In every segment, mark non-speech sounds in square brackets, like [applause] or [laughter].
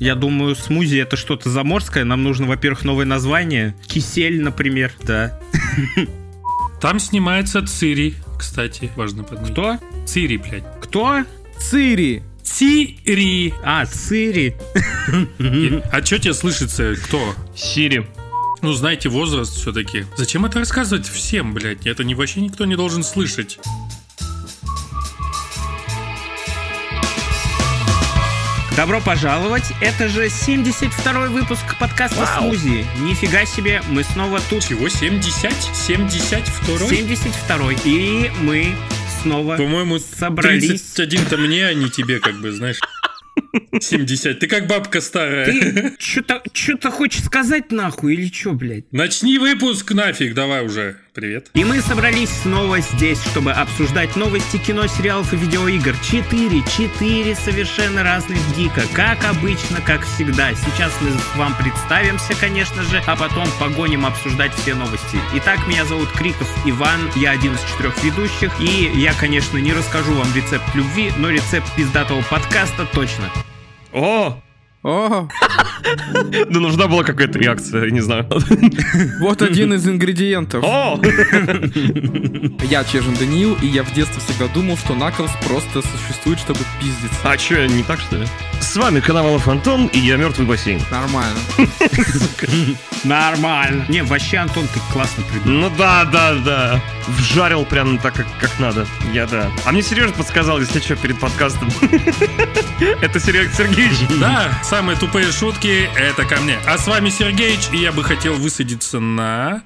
Я думаю, смузи это что-то заморское. Нам нужно, во-первых, новое название. Кисель, например, да. [laughs] Там снимается Цири, кстати, важно подметить. Кто? Цири, блядь. Кто? Цири. Цири. А, Цири. [laughs] А что тебе слышится? Кто? Сири. Ну, знаете, возраст все-таки. Зачем это рассказывать всем, блядь? Это не вообще никто не должен слышать. Добро пожаловать. Это же 72-й выпуск подкаста «Смузи». Нифига себе, мы снова тут. Чего? 70? 72? 72-й. И мы снова По-моему, собрались. 31-то мне, а не тебе, как бы, знаешь. 70. Ты как бабка старая. Ты что-то что хочешь сказать нахуй или что, блядь? Начни выпуск нафиг, давай уже. Привет. И мы собрались снова здесь, чтобы обсуждать новости кино, сериалов и видеоигр. Четыре, четыре совершенно разных гика. Как обычно, как всегда. Сейчас мы вам представимся, конечно же, а потом погоним обсуждать все новости. Итак, меня зовут Криков Иван, я один из четырех ведущих. И я, конечно, не расскажу вам рецепт любви, но рецепт пиздатого подкаста точно. О! О, Да нужна была какая-то реакция, я не знаю. вот один из ингредиентов. О! Я Чежин Даниил, и я в детстве всегда думал, что Наклз просто существует, чтобы пиздиться. А что, не так, что ли? С вами Коновалов Антон, и я мертвый бассейн. Нормально. Нормально. Не, вообще, Антон, ты классно придумал. Ну да, да, да. Вжарил прям так, как, как надо. Я да. А мне Сережа подсказал, если что, перед подкастом. [laughs] Это Серег Сергеевич. Да, самые тупые шутки — это ко мне. А с вами Сергеич, и я бы хотел высадиться на...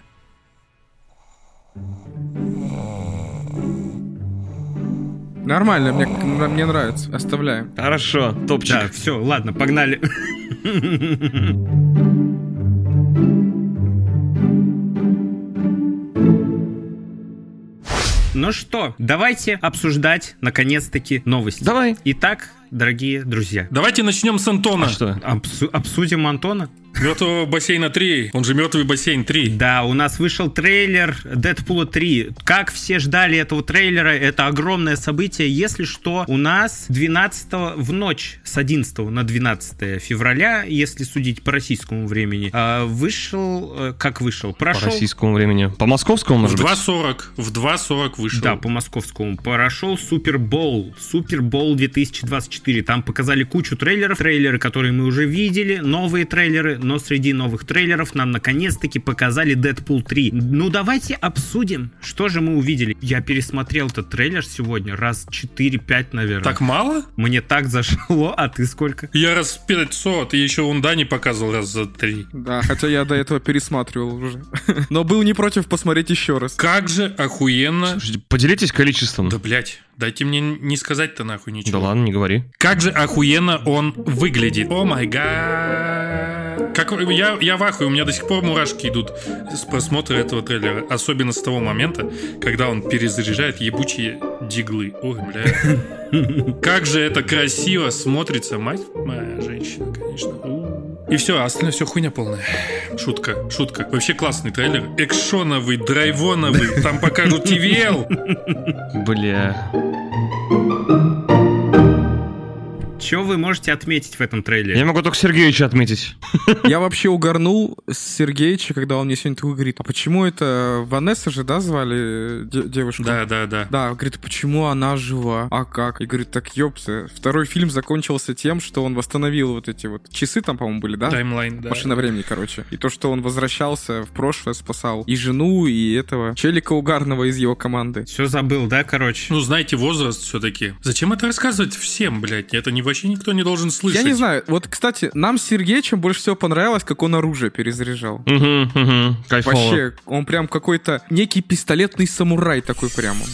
Нормально, мне, мне нравится. Оставляем. Хорошо, топчик. Да, все, ладно, погнали. Ну что, давайте обсуждать, наконец-таки, новости. Давай. Итак, дорогие друзья, Давайте начнем с Антона. А что? обсу- обсудим Антона. Мертвого бассейна 3. Он же мертвый бассейн 3. Да, у нас вышел трейлер Дэдпула 3. Как все ждали этого трейлера, это огромное событие. Если что, у нас 12 в ночь с 11 на 12 февраля, если судить по российскому времени, а, вышел, э, как вышел, По прошел... российскому времени. По московскому, В может быть? 2.40. В 2.40 вышел. Да, по московскому. Прошел Супербол. Супербол 2024. Там показали кучу трейлеров. Трейлеры, которые мы уже видели. Новые трейлеры. Но среди новых трейлеров нам наконец-таки показали Дэдпул 3. Ну, давайте обсудим, что же мы увидели. Я пересмотрел этот трейлер сегодня раз 4-5, наверное. Так мало? Мне так зашло, а ты сколько? Я раз 500, и еще он Дани показывал раз за три. Да, хотя я до этого пересматривал уже. [laughs] Но был не против посмотреть еще раз. Как же охуенно... Слушайте, Поделитесь количеством. Да, блять, дайте мне не сказать-то нахуй Да ничего. ладно, не говори. Как же охуенно он выглядит. О май гад. Как, я, я в ахуе, у меня до сих пор мурашки идут с просмотра этого трейлера. Особенно с того момента, когда он перезаряжает ебучие диглы. Ой, бля. [laughs] Как же это красиво смотрится, мать моя женщина, конечно. И все, остальное все хуйня полная. Шутка, шутка. Вообще классный трейлер. Экшоновый, драйвоновый. Там покажут TVL. Бля. Что вы можете отметить в этом трейлере? Я могу только Сергеевича отметить. [laughs] Я вообще угорнул с Сергеича, когда он мне сегодня такой говорит, а почему это Ванесса же, да, звали де- девушку? Да, да, да. Да, говорит, почему она жива? А как? И говорит, так ёпта. Второй фильм закончился тем, что он восстановил вот эти вот часы там, по-моему, были, да? Таймлайн, да. Машина времени, короче. И то, что он возвращался в прошлое, спасал и жену, и этого челика угарного из его команды. Все забыл, да, короче? Ну, знаете, возраст все-таки. Зачем это рассказывать всем, блядь? Это не вообще никто не должен слышать. Я не знаю, вот, кстати, нам с Сергеичем больше всего понравилось, как он оружие перезаряжал. Угу, угу. Кайфово. Вообще, он прям какой-то некий пистолетный самурай такой прям он.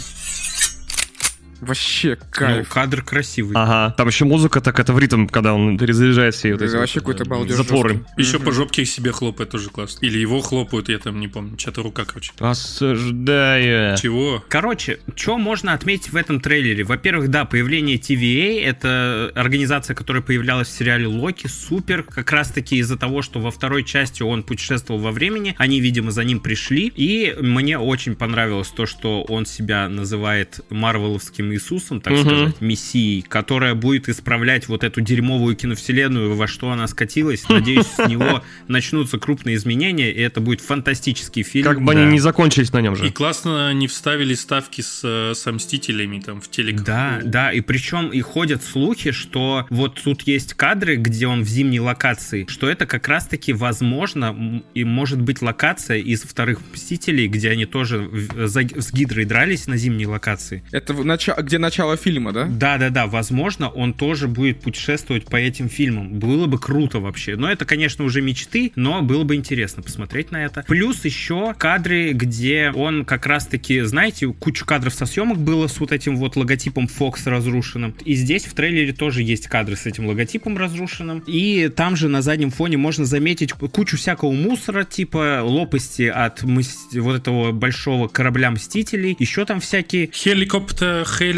Вообще Ну, кайф. кадр красивый. Ага. Там еще музыка, так это в ритм, когда он перезаряжает все вот эти Вообще вот, какой-то э, балдеж затворы. жесткий. Еще Мгм. по жопке себе хлопает тоже классно. Или его хлопают, я там не помню. Чья-то рука, короче. Осуждая. Чего? Короче, что можно отметить в этом трейлере? Во-первых, да, появление TVA, это организация, которая появлялась в сериале Локи, супер, как раз-таки из-за того, что во второй части он путешествовал во времени, они, видимо, за ним пришли, и мне очень понравилось то, что он себя называет марвеловским Иисусом, так Мгм. сказать, мессией, которая будет исправлять вот эту дерьмовую киновселенную, во что она скатилась. [laughs] Надеюсь, с него начнутся крупные изменения, и это будет фантастический фильм. Как бы Да. они не закончились на нем И же. классно не вставили ставки с, э, со Мстителями там в телек. Да, да, и причем и ходят слухи, что вот тут есть кадры, где он в зимней локации, что это как раз-таки возможно и может быть локация из вторых Мстителей, где они тоже в- за- с Гидрой дрались на зимней локации. Это в нача- где начало фильма, да? Да, да, да, возможно, он тоже будет путешествовать по этим фильмам. Было бы круто вообще. Но это, конечно, уже мечты, но было бы интересно посмотреть на это. Плюс еще кадры, где он как раз-таки, знаете, кучу кадров со съемок было с вот этим вот логотипом Fox разрушенным. И здесь в трейлере тоже есть кадры с этим логотипом разрушенным. И там же на заднем фоне можно заметить кучу всякого мусора, типа лопасти от мыс- вот этого большого корабля Мстителей. Еще там всякие... Хеликоптер, хеликоптер.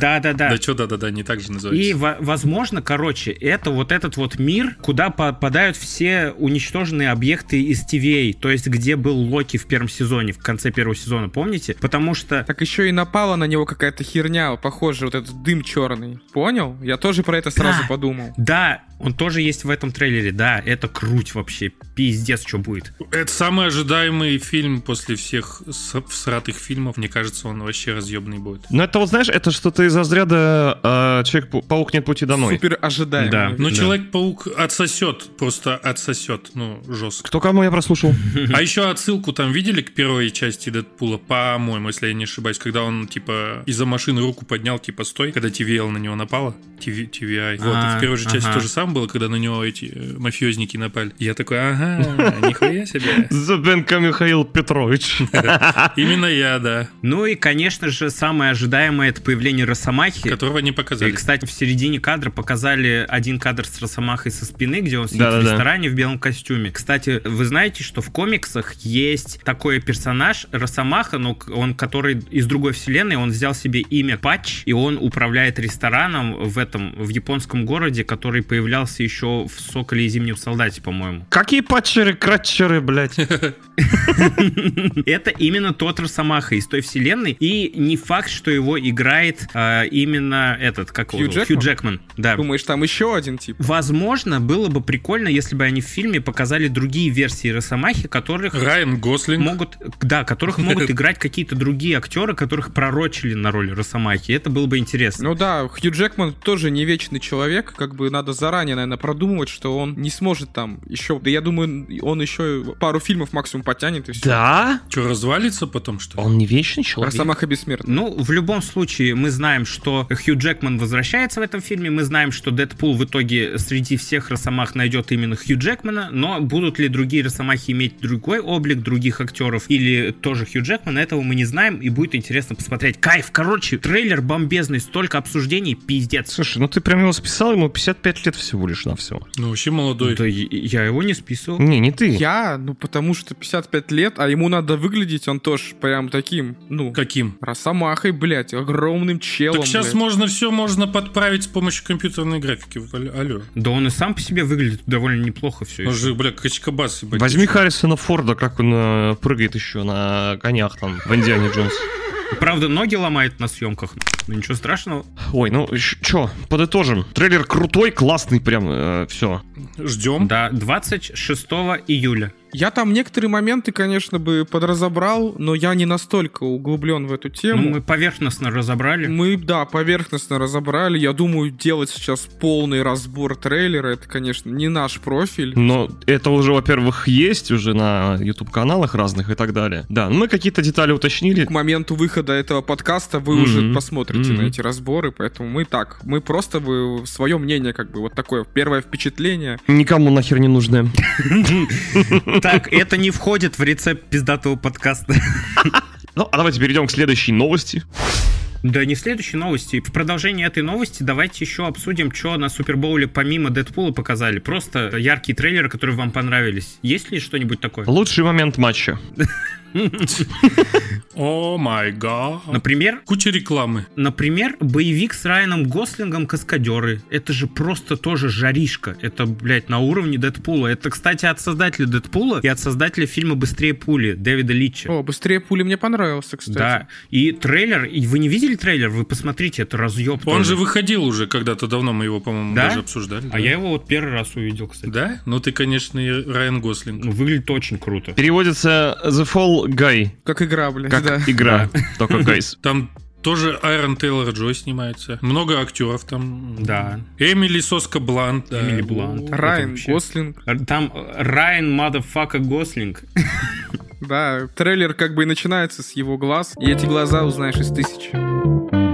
Да-да-да. Да что, да-да-да, не так же называется. И, во- возможно, короче, это вот этот вот мир, куда попадают все уничтоженные объекты из TVA, то есть где был Локи в первом сезоне, в конце первого сезона, помните? Потому что... Так еще и напала на него какая-то херня, похоже, вот этот дым черный. Понял? Я тоже про это сразу Да. подумал. Да, он тоже есть в этом трейлере, да, это круть вообще, пиздец, что будет. Это самый ожидаемый фильм после всех всратых фильмов. Мне кажется, он вообще разъебный будет. Но это вот, знаешь, это что-то из разряда э, Человек-паук нет пути домой. Супер ожидаемо. Да. Ну, Да. Человек-паук отсосет, просто отсосет, ну, жестко. Кто кому я прослушал? [laughs] А еще отсылку там видели к первой части Дэдпула, по-моему, если я не ошибаюсь, когда он, типа, из-за машины руку поднял, типа, стой, когда TVL на него напала, TV, TVI. Вот, и А, в первой же части то же самое было, когда на него эти э, мафиозники напали. Я такой, ага, [laughs] нихуя себе. Зубенко Михаил Петрович. [laughs] Именно я, да. Ну и, конечно же, самое ожидаемое это появление Росомахи. Которого не И, показали. кстати, в середине кадра показали один кадр с Росомахой со спины, где он сидит в ресторане в белом костюме. Кстати, вы знаете, что в комиксах есть такой персонаж Росомаха, но он который из другой вселенной, он взял себе имя Патч, и он управляет рестораном в этом, в японском городе, который появлялся еще в Соколе и Зимнем Солдате, по-моему. [laughs] Какие патчеры, кратчеры, блядь. Это именно тот Росомаха из той вселенной, и не факт, что его играет а, именно этот, как его Хью зовут? Джекман? Хью Джекман, да. Думаешь, там еще один тип? Возможно, было бы прикольно, если бы они в фильме показали другие версии Росомахи, которых Райан Гослинг. могут, да, которых могут [laughs] играть какие-то другие актеры, которых пророчили на роль Росомахи. Это было бы интересно. Ну да, Хью Джекман тоже не вечный человек, как бы надо заранее, наверное, продумывать, что он не сможет там еще, да я думаю, он еще пару фильмов максимум потянет и все. Да? Что, развалится потом, что ли? Он не вечный человек. Росомаха бессмертный. Ну, в любом случае, мы знаем, что Хью Джекман возвращается в этом фильме, мы знаем, что Дэдпул в итоге среди всех Росомах найдет именно Хью Джекмана, но будут ли другие Росомахи иметь другой облик других актеров или тоже Хью Джекман, этого мы не знаем, и будет интересно посмотреть. Кайф, короче, трейлер бомбезный, столько обсуждений, пиздец. Слушай, ну ты прям его списал, ему 55 лет всего лишь на все. Ну, вообще молодой. Да я его не списывал. Не, не ты. Я, ну потому что 55 лет, а ему надо выглядеть, он тоже прям таким, ну, Каким? Росомахой, блядь, огромным челом, Так сейчас блядь. можно все можно подправить с помощью компьютерной графики. Алло-. Да он и сам по себе выглядит довольно неплохо все Он же, бля, качкабас. Возьми Харрисона Форда, как он э, прыгает еще на конях там в Индиане Джонс. Правда, ноги ломает на съемках, но ничего страшного. Ой, ну что, подытожим. Трейлер крутой, классный прям, все. Ждем. Да, 26 июля. Я там некоторые моменты, конечно, бы подразобрал, но я не настолько углублен в эту Ну, тему. мы поверхностно разобрали. Мы, да, поверхностно разобрали. Я думаю, делать сейчас полный разбор трейлера, это, конечно, не наш профиль. Но это уже, во-первых, есть уже на YouTube-каналах разных и так далее. Да, ну мы какие-то детали уточнили. К моменту выхода этого подкаста вы Мгм. уже посмотрите Мгм. на эти разборы, поэтому мы так, мы просто вы свое мнение, как бы, вот такое первое впечатление. Никому нахер не нужны. [laughs] Так, это не входит в рецепт пиздатого подкаста. Ну, а давайте перейдем к следующей новости. Да не следующей новости. В продолжении этой новости давайте еще обсудим, что на Супербоуле помимо Дэдпула показали. Просто яркие трейлеры, которые вам понравились. Есть ли что-нибудь такое? Лучший момент матча. [laughs] О май гад. Например, Куча рекламы. Например, боевик с Райаном Гослингом «Каскадеры». Это же просто тоже жаришка. Это, блядь, на уровне Дэдпула. Это, кстати, от создателя Дэдпула и от создателя фильма «Быстрее пули» Дэвида Литча. О, быстрее пули мне понравился, кстати. Да, и трейлер, и вы не видели трейлер? Вы посмотрите, это разъеб. Он тоже. же выходил уже когда-то давно, мы его, по-моему, Да? даже обсуждали. А да. я его вот первый раз увидел, кстати. Да? Ну ты, конечно, и Райан Гослинг. Ну, выглядит очень круто. Переводится The Fall Guy, Как игра, блядь, как да. игра, только [laughs] guys. Там тоже Аарон Тейлор Джой снимается. Много актеров там. Да. Эмили Соска Блант. да. Эмили Блант. Райан Гослинг. Там Райан motherfucka Гослинг. [laughs] Да, трейлер как бы и начинается с его глаз, и эти глаза узнаешь из тысячи.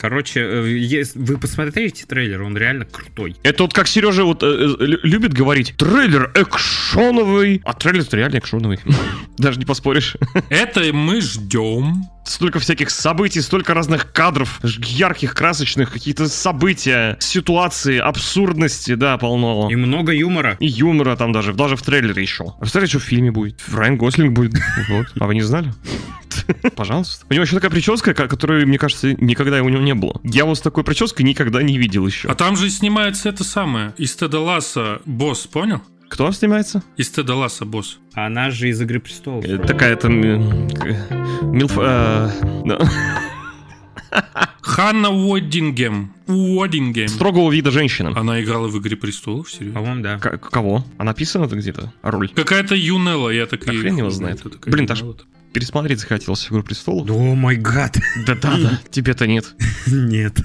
Короче, э, ес- вы посмотрите трейлер, он реально крутой. Это вот как Сережа вот э, э, лю- любит говорить, трейлер экшоновый, а трейлер реально экшоновый. [laughs] Даже не поспоришь. Это мы ждем. Столько всяких событий, столько разных кадров, ярких, красочных, какие-то события, ситуации, абсурдности, да, полно. И много юмора. И юмора там даже, даже в трейлере еще. А Представляете, что в фильме будет? Райан Гослинг будет. [laughs] Вот. А вы не знали? [laughs] Пожалуйста. У него еще такая прическа, ко- которой, мне кажется, никогда у него не было. Я вот с такой прической никогда не видел еще. А там же снимается это самое. Из Теда Ласса босс, понял? Кто снимается? Из Теда Ласса босс. А она же из «Игры престолов». Э, Такая там... Милф... э, да. Ханна Уоддингем. Уоддингем. Строгого вида женщина. Она играла в «Игре престолов», серьезно? По-моему, да. К- Кого? А написано это где-то? Роль. Какая-то Юнелла, я так Да и... хрен его знает. Блин, Таш, Юнелла. Пересмотреть захотелось «Игру престолов». О май гад. Да-да, да. [laughs] Тебе-то нет. Нет.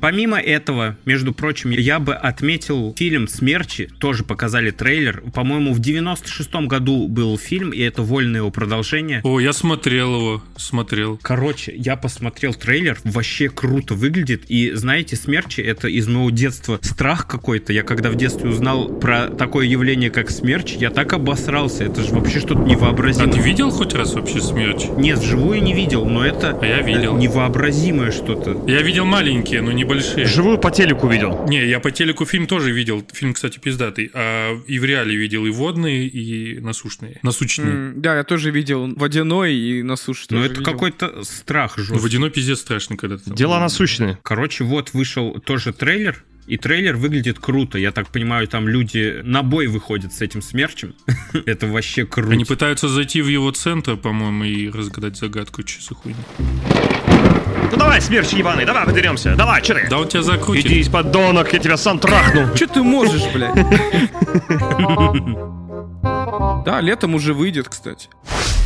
Помимо этого, между прочим, я бы отметил фильм «Смерчи», тоже показали трейлер. По-моему, в 96-м году был фильм, и это вольное его продолжение. О, я смотрел его, смотрел. Короче, я посмотрел трейлер, вообще круто выглядит. И знаете, смерчи это из моего детства страх какой-то. Я когда в детстве узнал про такое явление, как смерч, я так обосрался. Это же вообще что-то А невообразимое. ты видел хоть раз вообще смерч? Нет, вживую не видел, но это А я видел. невообразимое что-то. Я видел маленькие, но небольшие. Живую по телеку видел. Не, я по телеку фильм тоже видел. Фильм, кстати, пиздатый. А и в реале видел и водные, и насущные. Насущные. М, Да, я тоже видел водяной и на суше Ну, это видел. какой-то страх Ну, жесткий. водяной пиздец страшный, когда ты там- Дела насущные. Короче, вот вышел тоже трейлер, и трейлер выглядит круто. Я так понимаю, там люди на бой выходят с этим смерчем. [laughs] Это вообще круто. Они пытаются зайти в его центр, по-моему, и разгадать загадку, что за хуйня. Ну давай, смерч ебаный, давай подеремся. Давай, че ты? Да он тебя закрутит. Иди, подонок, я тебя сам трахну. Че ты можешь, блядь? [laughs] Да, летом уже выйдет, кстати.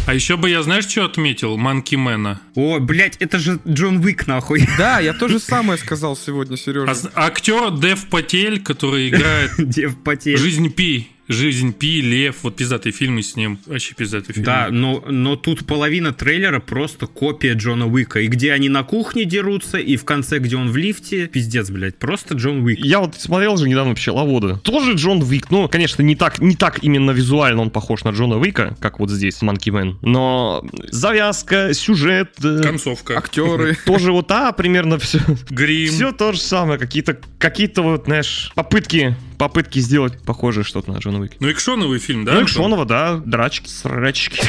А еще бы я, знаешь, что отметил? Манки Мэна. О, блядь, это же Джон Уик, нахуй. [laughs] Да, я то же самое сказал сегодня, А Сережа. с- актер Дев Патель, который играет [laughs] Дев потеет. «Жизнь Пи». «Жизнь Пи», «Лев», вот пиздатые фильмы с ним. Вообще пиздатые фильмы. Да, но, но тут половина трейлера просто копия Джона Уика. И где они на кухне дерутся, и в конце, где он в лифте. Пиздец, блядь, просто Джон Уик. Я вот смотрел же недавно «Пчеловода». Тоже Джон Уик. Ну, конечно, не так, не так именно визуально он похож на Джона Уика, как вот здесь, Monkey Man. Но завязка, сюжет... э, Концовка. Актеры. [laughs] Тоже вот, а, примерно все. Грим. Все то же самое. Какие-то, какие-то вот, знаешь, попытки, попытки сделать похожее что-то на Джона Уика. Ну, экшоновый фильм, да? ну? Экшонова, да, драчки, срачки.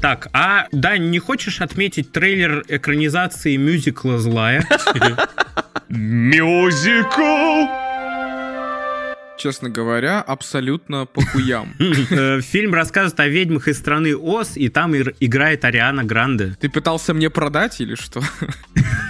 Так, а, Дань, не хочешь отметить трейлер экранизации мюзикла «Злая»? [laughs] Мюзикл! Честно говоря, абсолютно по хуям. [laughs] Фильм рассказывает о ведьмах из страны Оз, и там играет Ариана Гранде. Ты пытался мне продать или что? [laughs]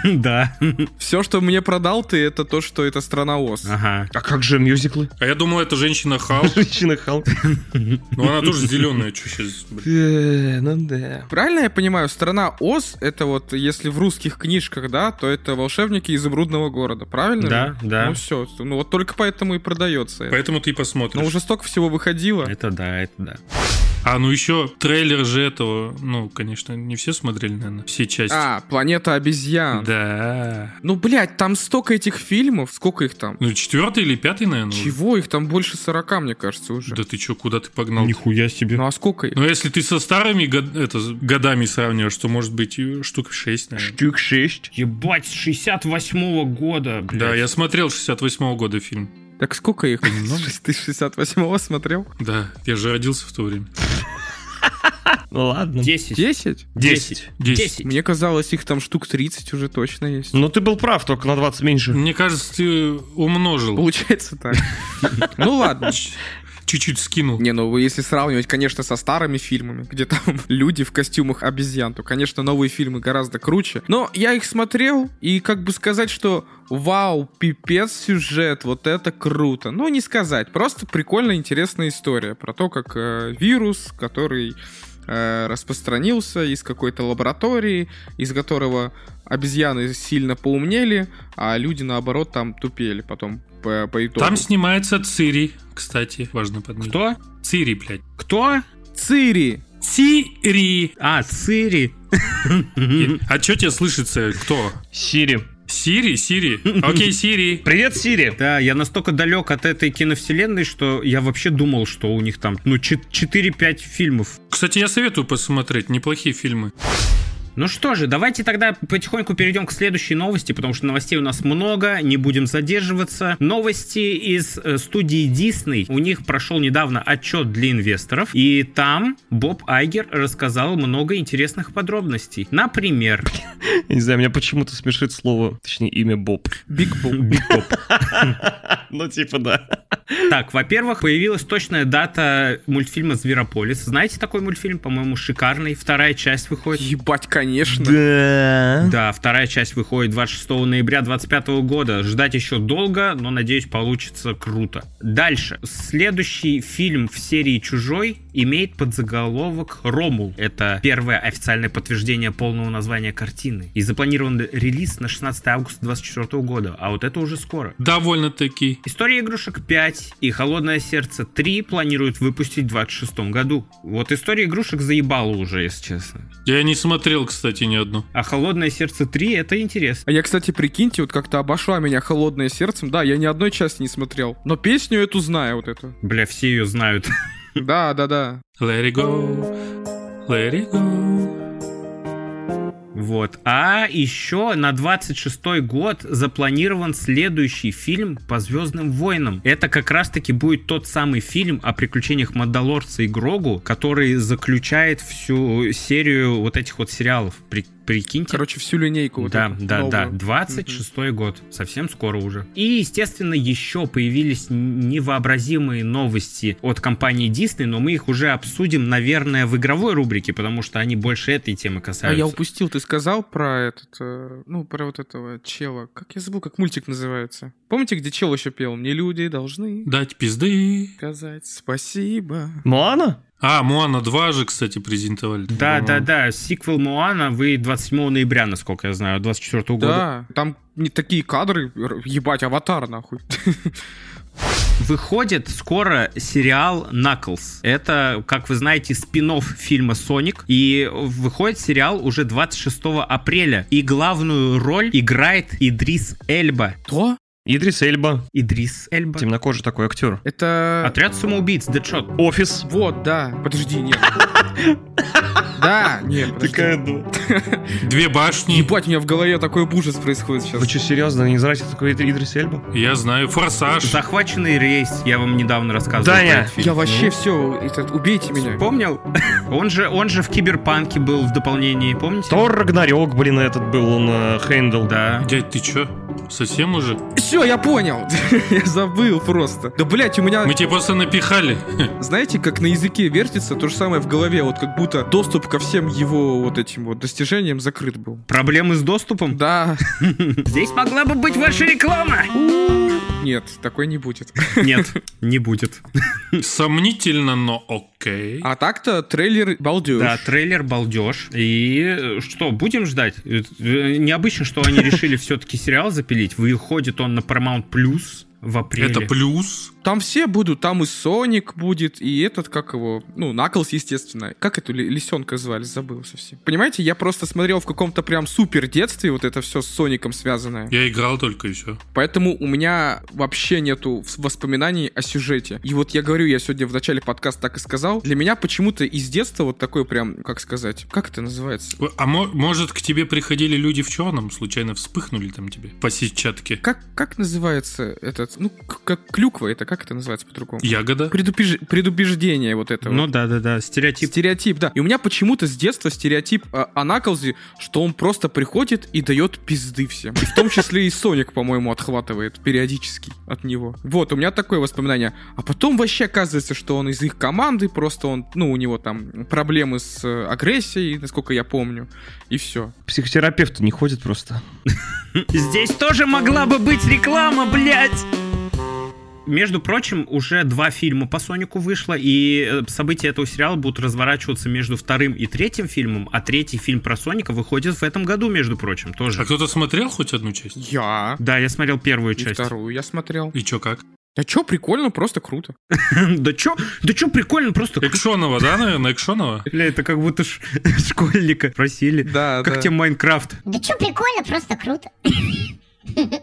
Да. Все, что мне продал ты, это то, что это страна Оз. Ага. А как же мюзиклы? А я думал, это женщина Халк. [laughs] Женщина Халк. Но она тоже зеленая, что сейчас. Э, Ну да. Правильно я понимаю, страна Оз, это вот, если в русских книжках, да, то это волшебники изумрудного города, правильно? Да, да. Ну все, ну вот только поэтому и продается. Это. Поэтому ты и посмотришь. Но уже столько всего выходило. Это да, это да. А, ну еще трейлер же этого, ну, конечно, не все смотрели, наверное, все части. А, планета обезьян. Да. Ну, блядь, там столько этих фильмов, сколько их там? Ну, четвертый или пятый, наверное. уже. Чего? Их там больше 40, мне кажется, уже. Да ты что, куда ты погнал? Нихуя себе. Ну а сколько их? Ну, если ты со старыми год- это, годами сравниваешь, то может быть и штук 6, наверное. Штук 6. Ебать, с 68-го года, блядь. Да, я смотрел 68 года фильм. Так сколько их? [laughs] Немного. Ты 68-го смотрел? Да, я же родился в то время. [laughs] Ну ладно. 10. 10? 10. 10. Мне казалось, их там штук 30 уже точно есть. Ну ты был прав, только на 20 меньше. Мне кажется, ты умножил. Получается так. [laughs] Ну ладно. Чуть-чуть скинул. Не, ну если сравнивать, конечно, со старыми фильмами, где там [laughs] люди в костюмах обезьян, то, конечно, новые фильмы гораздо круче. Но я их смотрел, и как бы сказать, что вау, пипец сюжет, вот это круто. Ну, не сказать, просто прикольная, интересная история про то, как э, вирус, который э, распространился из какой-то лаборатории, из которого обезьяны сильно поумнели, а люди, наоборот, там тупели потом по, по итогу. Там снимается Цири, кстати, важно подметить. Кто? Цири, блядь. Кто? Цири! Цири. А, Цири. [laughs] А что тебе слышится? Кто? Сири. Сири? Сири? Окей, Сири. Привет, Сири. Да, я настолько далек от этой киновселенной, что я вообще думал, что у них там, ну, чет- 4-5 фильмов. Кстати, я советую посмотреть. Неплохие фильмы. Ну что же, давайте тогда потихоньку перейдем к следующей новости, потому что новостей у нас много, не будем задерживаться. Новости из э, студии Disney. У них прошел недавно отчет для инвесторов, и там Боб Айгер рассказал много интересных подробностей. Например, [laughs] Я не знаю, меня почему-то смешит слово, точнее, имя Боб. Биг Боб. Биг Боб. [laughs] Ну, типа, да. Так, во-первых, появилась точная дата мультфильма «Зверополис». Знаете такой мультфильм? По-моему, шикарный. Вторая часть выходит. Ебать, конечно. Да. Да, вторая часть выходит 26 ноября 2025 года. Ждать еще долго, но надеюсь, получится круто. Дальше. Следующий фильм в серии «Чужой» имеет подзаголовок «Ромул». Это первое официальное подтверждение полного названия картины. И запланирован релиз на 16 августа 2024 года. А вот это уже скоро. Довольно-таки. История игрушек 5 и Холодное сердце 3 планируют выпустить в 2026 году. Вот история игрушек заебала уже, если честно. Я не смотрел, кстати, ни одну. А Холодное сердце 3 это интересно. А я, кстати, прикиньте, вот как-то обошла меня холодное сердцем. Да, я ни одной части не смотрел. Но песню эту знаю, вот эту. Бля, все ее знают. Да, да, да. Let it go. Let it go. Вот. А еще на 26 год запланирован следующий фильм по Звездным войнам. Это как раз-таки будет тот самый фильм о приключениях Мандалорца и Грогу, который заключает всю серию вот этих вот сериалов. Прикиньте. Короче, всю линейку вот да, эту да, да, новую. 26 год, совсем скоро уже. И, естественно, еще появились невообразимые новости от компании Disney, но мы их уже обсудим, наверное, в игровой рубрике, потому что они больше этой темы А касаются. я упустил, ты сказал про этот, э, ну, про вот этого чела. Как я забыл, как мультик называется. Помните, где чел еще пел? Мне люди должны Дать пизды. сказать спасибо. Моана? А, Моана 2 же, кстати, презентовали. Да, да, да, сиквел Моана вы 27 ноября, насколько я знаю, 24 года. Да, там не такие кадры, ебать, аватар нахуй. [laughs] Выходит скоро сериал Knuckles. Это, как вы знаете, спин фильма Соник. И выходит сериал уже 26 апреля. И главную роль играет Идрис Эльба. Кто? Идрис Эльба. Идрис Эльба. Темнокожий такой актер. Это... Отряд самоубийц, Дэдшот. Офис. Вот, да. Подожди, нет. [laughs] Да, нет, подожди. [laughs] Две башни. Ебать, у меня в голове такой ужас происходит сейчас. Вы что, серьезно, не знаете такой Идри- Идрис Эльба? Я знаю. Форсаж. Захваченный рейс, я вам недавно рассказывал. Этот фильм. Я вообще все, этот, убейте меня. Помнил? [laughs] Он же, он же в Киберпанке был в дополнении, помните? Тор Рагнарёк, блин, этот был, он э, Хейндл. Да. Дядь, ты чё? Совсем уже? Все, я понял. [laughs] я забыл просто. Да, блять, у меня, Мы тебе просто напихали. [laughs] знаете, как на языке вертится, то же самое в голове, вот как будто доступ ко всем его вот этим вот достижениям закрыт был. Проблемы с доступом? Да. [laughs] Здесь могла бы быть ваша реклама. Нет, такой не будет. Нет, не будет. Сомнительно, но окей. А так-то трейлер балдеж. Да, трейлер балдеж. И э, что, будем ждать? Э, э, Необычно, что они решили все-таки сериал запилить. Выходит он на Paramount Plus в апреле. Это плюс. Там все будут, там и Соник будет, и этот, как его, ну, Наклс, естественно. Как эту ли- лисенка звали, забыл совсем. Понимаете, я просто смотрел в каком-то прям супер детстве вот это все с Соником связанное. Я играл только все. Поэтому у меня вообще нету воспоминаний о сюжете. И вот я говорю, я сегодня в начале подкаста так и сказал, для меня почему-то из детства вот такой прям, как сказать, как это называется? А мо- может, к тебе приходили люди в черном, случайно вспыхнули там тебе по сетчатке? Как, как называется этот называется? Ну, как клюква это, как это называется по-другому? Ягода. Предупеж- Предубеждение вот этого. Ну да, да, да, стереотип. Стереотип, да. И у меня почему-то с детства стереотип а, о Наклзе, что он просто приходит и дает пизды всем. И в том числе и Соник, по-моему, отхватывает периодически от него. Вот, у меня такое воспоминание. А потом вообще оказывается, что он из их команды, просто он, ну, у него там проблемы с э, агрессией, насколько я помню, и все. Психотерапевты не ходят просто. Здесь тоже могла бы быть реклама, блядь! Между прочим, уже два фильма по Сонику вышло, и э, события этого сериала будут разворачиваться между вторым и третьим фильмом, а третий фильм про Соника выходит в этом году, между прочим, тоже. А кто-то смотрел хоть одну часть? Я. Да, я смотрел первую И часть. вторую я смотрел. И чё, как? А чё, прикольно, просто круто. [laughs] Да чё, да чё прикольно, просто... Экшонова, да, наверное, Экшонова? [laughs] Бля, это как будто ш- [laughs] школьника просили. Да, Как да. тебе Майнкрафт? Да чё, прикольно, просто круто.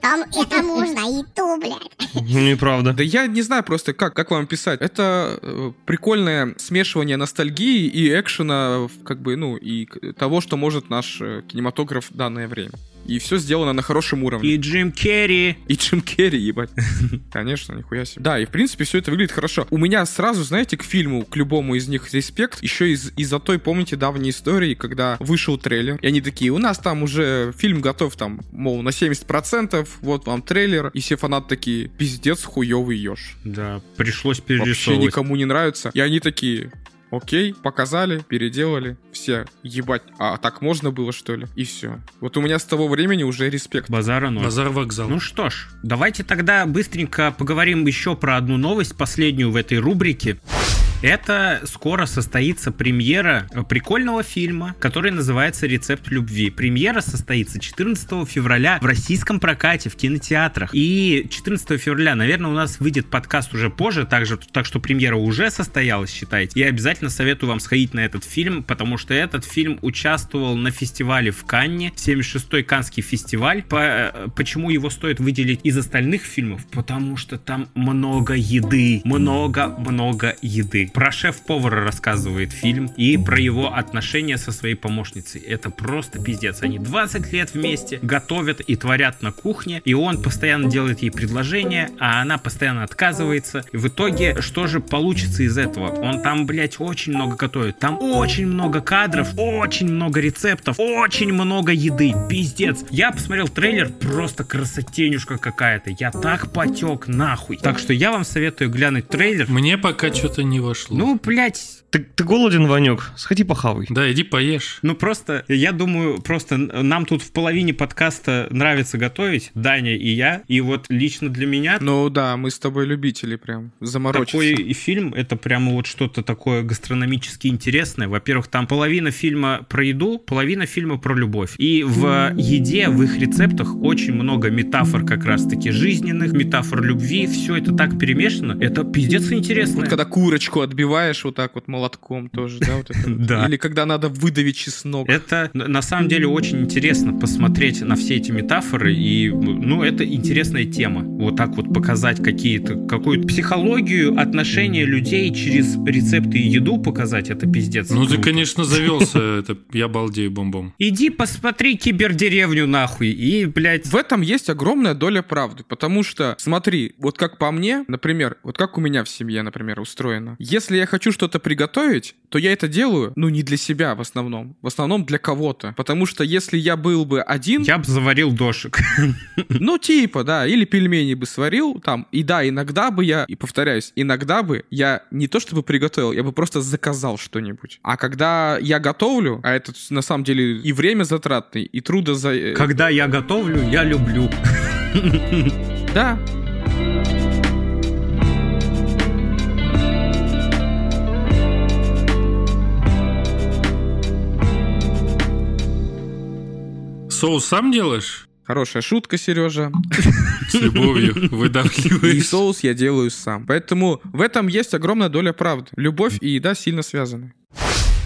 Там это можно, и то, блядь. Ну, неправда. Да я не знаю просто, как, как вам писать. Это э, прикольное смешивание ностальгии и экшена, как бы, ну, и того, что может наш э, кинематограф в данное время. И все сделано на хорошем уровне. И Джим Керри. И Джим Керри, ебать. [laughs] Конечно, нихуя себе. Да, и в принципе все это выглядит хорошо. У меня сразу, знаете, к фильму, к любому из них респект, еще из- из-за той, помните, давней истории, когда вышел трейлер, и они такие, у нас там уже фильм готов, там, мол, на 70%, вот вам трейлер, и все фанаты такие, пиздец, хуёвый еж. Да, пришлось Вообще перерисовывать. никому не нравится. И они такие, окей, показали, переделали, все, ебать, а так можно было, что ли? И все. Вот у меня с того времени уже респект. Базара ноль. Базар вокзал. Ну что ж, давайте тогда быстренько поговорим еще про одну новость, последнюю в этой рубрике. Это скоро состоится премьера э, прикольного фильма, который называется «Рецепт любви». Премьера состоится 14 февраля в российском прокате в кинотеатрах. И 14 февраля, наверное, у нас выйдет подкаст уже позже, так, же, так что премьера уже состоялась, считайте. Я обязательно советую вам сходить на этот фильм, потому что этот фильм участвовал на фестивале в Канне, 76-й Канский фестиваль. По- э, почему его стоит выделить из остальных фильмов? Потому что там много еды, много-много еды. Про шеф-повара рассказывает фильм и про его отношения со своей помощницей. Это просто пиздец. Они 20 лет вместе готовят и творят на кухне, и он постоянно делает ей предложения, а она постоянно отказывается. И в итоге, что же получится из этого? Он там, блядь, очень много готовит. Там очень много кадров, очень много рецептов, очень много еды. Пиздец. Я посмотрел трейлер, просто красотенюшка какая-то. Я так потек нахуй. Так что я вам советую глянуть трейлер. Мне пока что-то не вошло. Ну, блядь, Ты, ты голоден, Ванек? Сходи похавай. Да, иди поешь. Ну просто, я думаю, просто нам тут в половине подкаста нравится готовить, Даня и я, и вот лично для меня Ну да, мы с тобой любители прям заморочиться. такой фильм, это прямо вот что-то такое гастрономически интересное. Во-первых, там половина фильма про еду, половина фильма про любовь. И в еде, в их рецептах очень много метафор как раз-таки жизненных, метафор любви, все это так перемешано. Это пиздец интересно. Вот когда курочку отбиваешь вот так вот молотком тоже, да, вот это вот. [laughs] Да. Или когда надо выдавить чеснок. Это на самом деле очень интересно посмотреть на все эти метафоры, и ну это интересная тема. Вот так вот показать какие-то какую-то психологию, отношения людей через рецепты и еду показать, это пиздец. Ну ты, конечно, завелся. [laughs] Это я балдею бомбом. Иди посмотри кибердеревню нахуй и, блядь, В этом есть огромная доля правды, потому что, смотри, вот как по мне, например, вот как у меня в семье, например, устроено. Если я хочу что-то приготовить, то я это делаю, ну, не для себя в основном. В основном для кого-то. Потому что если я был бы один, я бы заварил дошек. [laughs] ну, типа, да, или пельмени бы сварил там, и да, иногда бы я, и повторяюсь, иногда бы я не то чтобы приготовил, я бы просто заказал что-нибудь. А когда я готовлю, а это на самом деле и время затратный, и трудо за... э, Когда я готовлю, я люблю. [laughs] Да, Соус сам делаешь? хорошая шутка, Сережа. [laughs] С любовью И выдавливаешь. соус я делаю сам. Поэтому в этом есть огромная доля правды. Любовь и еда сильно связаны.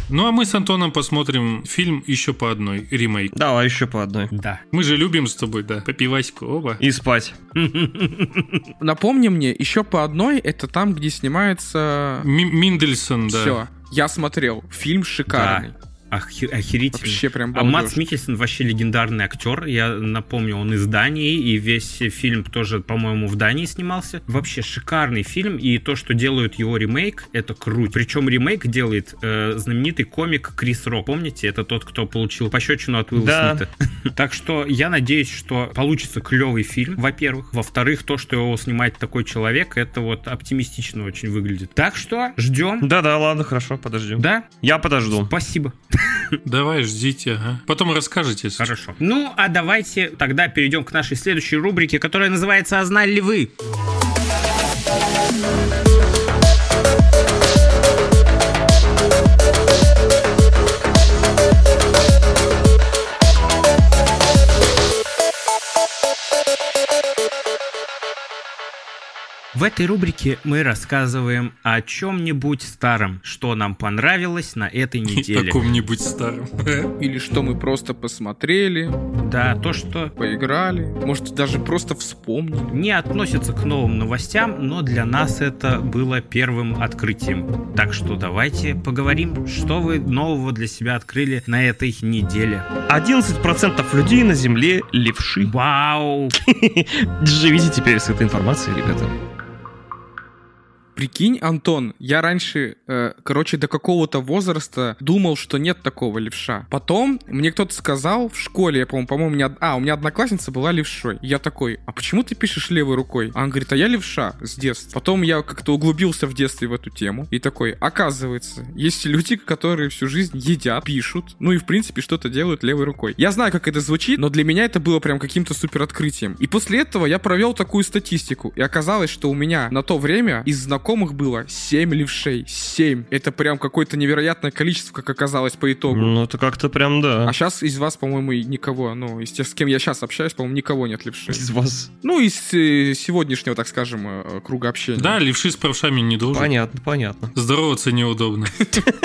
Ну а мы с Антоном посмотрим фильм еще по одной, ремейк. Давай еще по одной. Да. Мы же любим с тобой, да, по пивасику, оба. И спать. [laughs] Напомни мне, еще по одной, это там, где снимается... Ми- Миндельсон, да. Все. Я смотрел. Фильм шикарный. Охи- охерительный. Вообще прям А Мац. Микельсон вообще легендарный актер. Я напомню, он из Дании, и весь фильм тоже, по-моему, в Дании снимался. Вообще шикарный фильм, и то, что делают его ремейк, это круто. Причем ремейк делает э, знаменитый комик Крис Рок. Помните, это тот, кто получил пощечину от Уилла Да. Смита. [laughs] Так что я надеюсь, что получится клевый фильм, во-первых. Во-вторых, то, что его снимает такой человек, это вот оптимистично очень выглядит. Так что ждем. Да-да, ладно, хорошо, подождем. Да, Я подожду. спасибо. [laughs] Давай, ждите, ага. Потом расскажете. если Хорошо. Ну, а давайте тогда перейдем к нашей следующей рубрике, которая называется «А знали ли вы?». В этой рубрике мы рассказываем о чем-нибудь старом, что нам понравилось на этой [laughs] неделе. Каком-нибудь старом. [laughs] Или что мы просто посмотрели, Да, то, что поиграли, может даже просто вспомнили. не относится к новым новостям, но для нас это было первым открытием. Так что давайте поговорим, что вы нового для себя открыли на этой неделе. 11% людей на Земле левши. Вау! [laughs] Живите теперь с этой информацией, ребята. Прикинь, Антон, я раньше, э, короче, до какого-то возраста думал, что нет такого левша. Потом мне кто-то сказал в школе, я помню, по-моему, меня, а, у меня одноклассница была левшой. Я такой, а почему ты пишешь левой рукой? А он говорит, а я левша с детства. Потом я как-то углубился в детстве в эту тему и такой, оказывается, есть люди, которые всю жизнь едят, пишут, ну и в принципе что-то делают левой рукой. Я знаю, как это звучит, но для меня это было прям каким-то супер открытием. И после этого я провел такую статистику, и оказалось, что у меня на то время из знакомых было 7 левшей. 7. Это прям какое-то невероятное количество, как оказалось по итогу. Ну, это как-то прям, да. А сейчас из вас, по-моему, никого, ну, из тех, с кем я сейчас общаюсь, по-моему, никого нет левшей. Из вас. Ну, из э, сегодняшнего, так скажем, э, круга общения. Да, левши с правшами не должен. Понятно, понятно. Здороваться неудобно.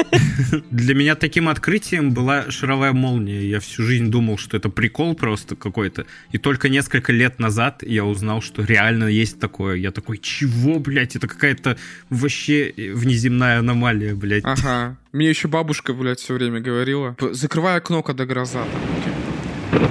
[laughs] Для меня таким открытием была шаровая молния. Я всю жизнь думал, что это прикол просто какой-то. И только несколько лет назад я узнал, что реально есть такое. Я такой, чего, блядь? Это какая-то вообще внеземная аномалия, блядь. Ага. Мне еще бабушка, блядь, все время говорила. «П- Закрывай окно, когда гроза. там, типа.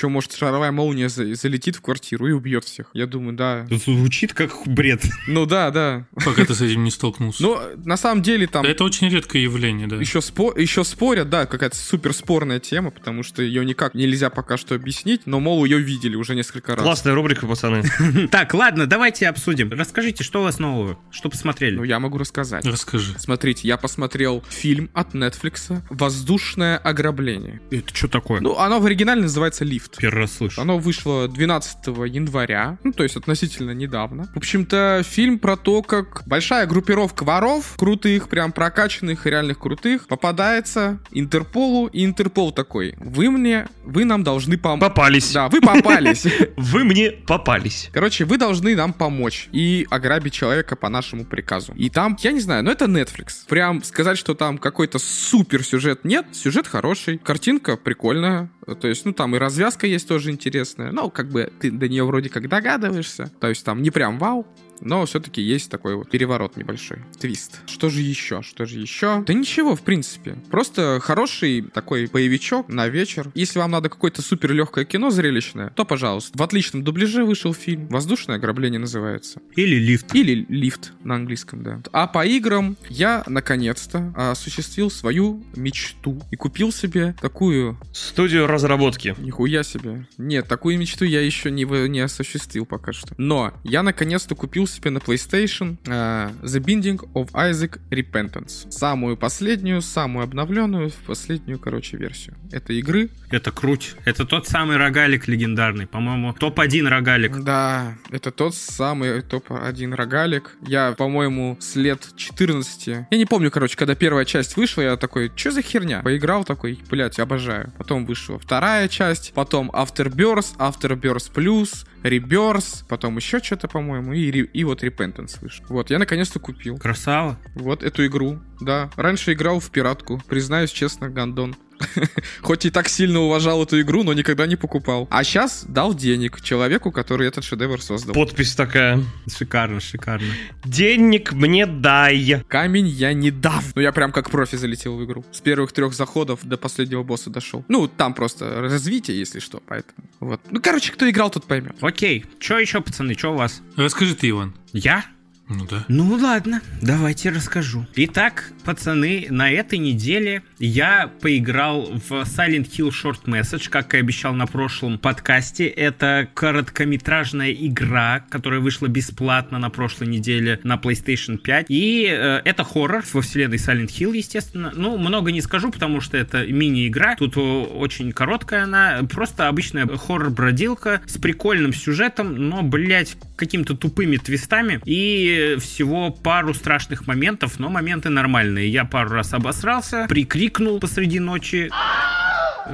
Еще, может, шаровая молния за- залетит в квартиру и убьет всех. Я думаю, да. Звучит как бред. Ну да, да. Пока ты с этим не столкнулся. Но на самом деле там Это очень редкое явление, да. еще, спо- еще спорят, да, какая-то супер спорная тема, потому что ее никак нельзя пока что объяснить, но, мол, ее видели уже несколько раз. Классная рубрика, пацаны. [laughs] Так, ладно, давайте обсудим. Расскажите, что у вас нового? Что Ну, посмотрели? я могу рассказать. Расскажи. Смотрите, я посмотрел фильм от Netflix «Воздушное ограбление». Это что такое? Ну, оно в оригинале называется «Лифт». Первый раз слышу. Оно вышло 12 января, ну, то есть относительно недавно. В общем-то, фильм про то, как большая группировка воров, крутых, прям прокачанных и реальных крутых, попадается Интерполу, и Интерпол такой, вы мне, вы нам должны помочь. Попались. Да, вы попались. [laughs] Вы мне попались. Короче, вы должны нам помочь и ограбить человека по нашему приказу. И там, я не знаю, но это Netflix. Прям сказать, что там какой-то супер сюжет нет. Сюжет хороший, картинка прикольная. То есть, ну там и развязка есть тоже интересная. Ну, как бы ты до нее вроде как догадываешься. То есть там не прям вау. Но все-таки есть такой вот переворот небольшой. Твист. Что же еще? Что же еще? Да ничего, в принципе. Просто хороший такой боевичок на вечер. Если вам надо какое-то супер легкое кино зрелищное, то, пожалуйста. В отличном дубляже вышел фильм. Воздушное ограбление называется. Или лифт. Или лифт на английском, да. А по играм я наконец-то осуществил свою мечту и купил себе такую Студию разработки. Нихуя себе. Нет, такую мечту я еще не, не осуществил пока что. Но я наконец-то купил себе на PlayStation э, The Binding of Isaac Repentance. Самую последнюю, самую обновленную, последнюю, короче, версию этой игры. Это круть. Это тот самый рогалик легендарный. По-моему, топ-1 рогалик. Да, это тот самый топ-1 рогалик. Я, по-моему, с лет 14... Я не помню, короче, когда первая часть вышла, я такой, что за херня? Поиграл такой, блядь, обожаю. Потом вышла вторая часть, потом Afterbirth, Afterbirth Plus, Rebirth, потом еще что-то, по-моему, и, и вот Repentance вышел. Вот, я наконец-то купил. Красава. Вот эту игру, да. Раньше играл в пиратку, признаюсь честно, гандон. [laughs] Хоть и так сильно уважал эту игру, но никогда не покупал. А сейчас дал денег человеку, который этот шедевр создал. Подпись такая. Шикарно, шикарно. Денег мне дай. Камень я не дам. Ну, я прям как профи залетел в игру. С первых трех заходов до последнего босса дошел. Ну, там просто развитие, если что, поэтому. Вот. Ну, короче, кто играл, тот поймет. Окей, что еще, пацаны, что у вас? Расскажи ты, Иван. Я? Ну да. Ну ладно, давайте расскажу. Итак, пацаны, на этой неделе я поиграл в Silent Hill Short Message, как и обещал на прошлом подкасте. Это короткометражная игра, которая вышла бесплатно на прошлой неделе на PlayStation 5. И э, это хоррор во вселенной Silent Hill, естественно. Ну, много не скажу, потому что это мини-игра. Тут очень короткая она. Просто обычная хоррор-бродилка с прикольным сюжетом, но, блядь, какими-то тупыми твистами. И всего пару страшных моментов, но моменты нормальные. Я пару раз обосрался, прикрикнул посреди ночи,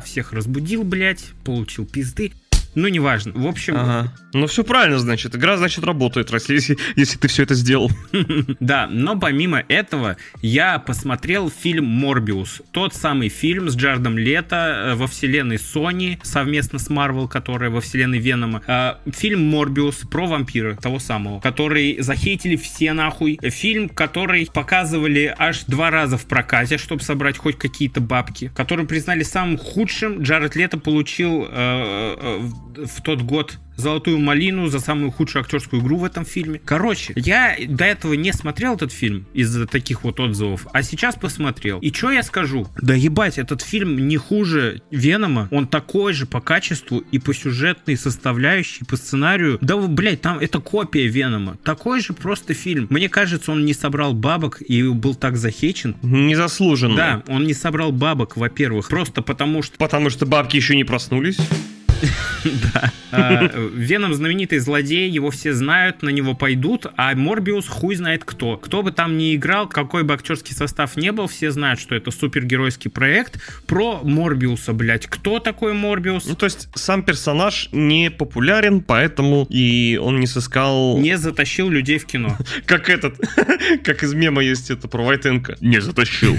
всех разбудил, блядь, получил пизды. Ну, неважно. В общем, Ага. Ну все правильно, значит. Игра, значит, работает, раз если, если ты все это сделал. [laughs] да, но помимо этого я посмотрел фильм «Морбиус». Тот самый фильм с Джардом Лето э, во вселенной Sony, совместно с Marvel, которая во вселенной Венома. Э, Фильм «Морбиус» про вампира, того самого, который захейтили все нахуй. Фильм, который показывали аж два раза в прокате, чтобы собрать хоть какие-то бабки. Который признали самым худшим. Джаред Лето получил э, э, в тот год золотую малину за самую худшую актерскую игру в этом фильме. Короче, я до этого не смотрел этот фильм из-за таких вот отзывов, а сейчас посмотрел. И что я скажу? Да ебать, этот фильм не хуже Венома, он такой же по качеству и по сюжетной составляющей, по сценарию. Да, блядь, там это копия Венома. Такой же просто фильм. Мне кажется, он не собрал бабок и был так захечен. Незаслуженно. Да, он не собрал бабок, во-первых, просто потому что Потому что бабки еще не проснулись. [laughs] Да. А, Веном знаменитый злодей, его все знают, на него пойдут, а Морбиус хуй знает кто. Кто бы там ни играл, какой бы актерский состав не был, все знают, что это супергеройский проект про Морбиуса, блядь. Кто такой Морбиус? Ну, то есть сам персонаж не популярен, поэтому и он не сыскал... Не затащил людей в кино. [laughs] Как этот, [laughs] как из мема есть это про Войтенко. Не затащил.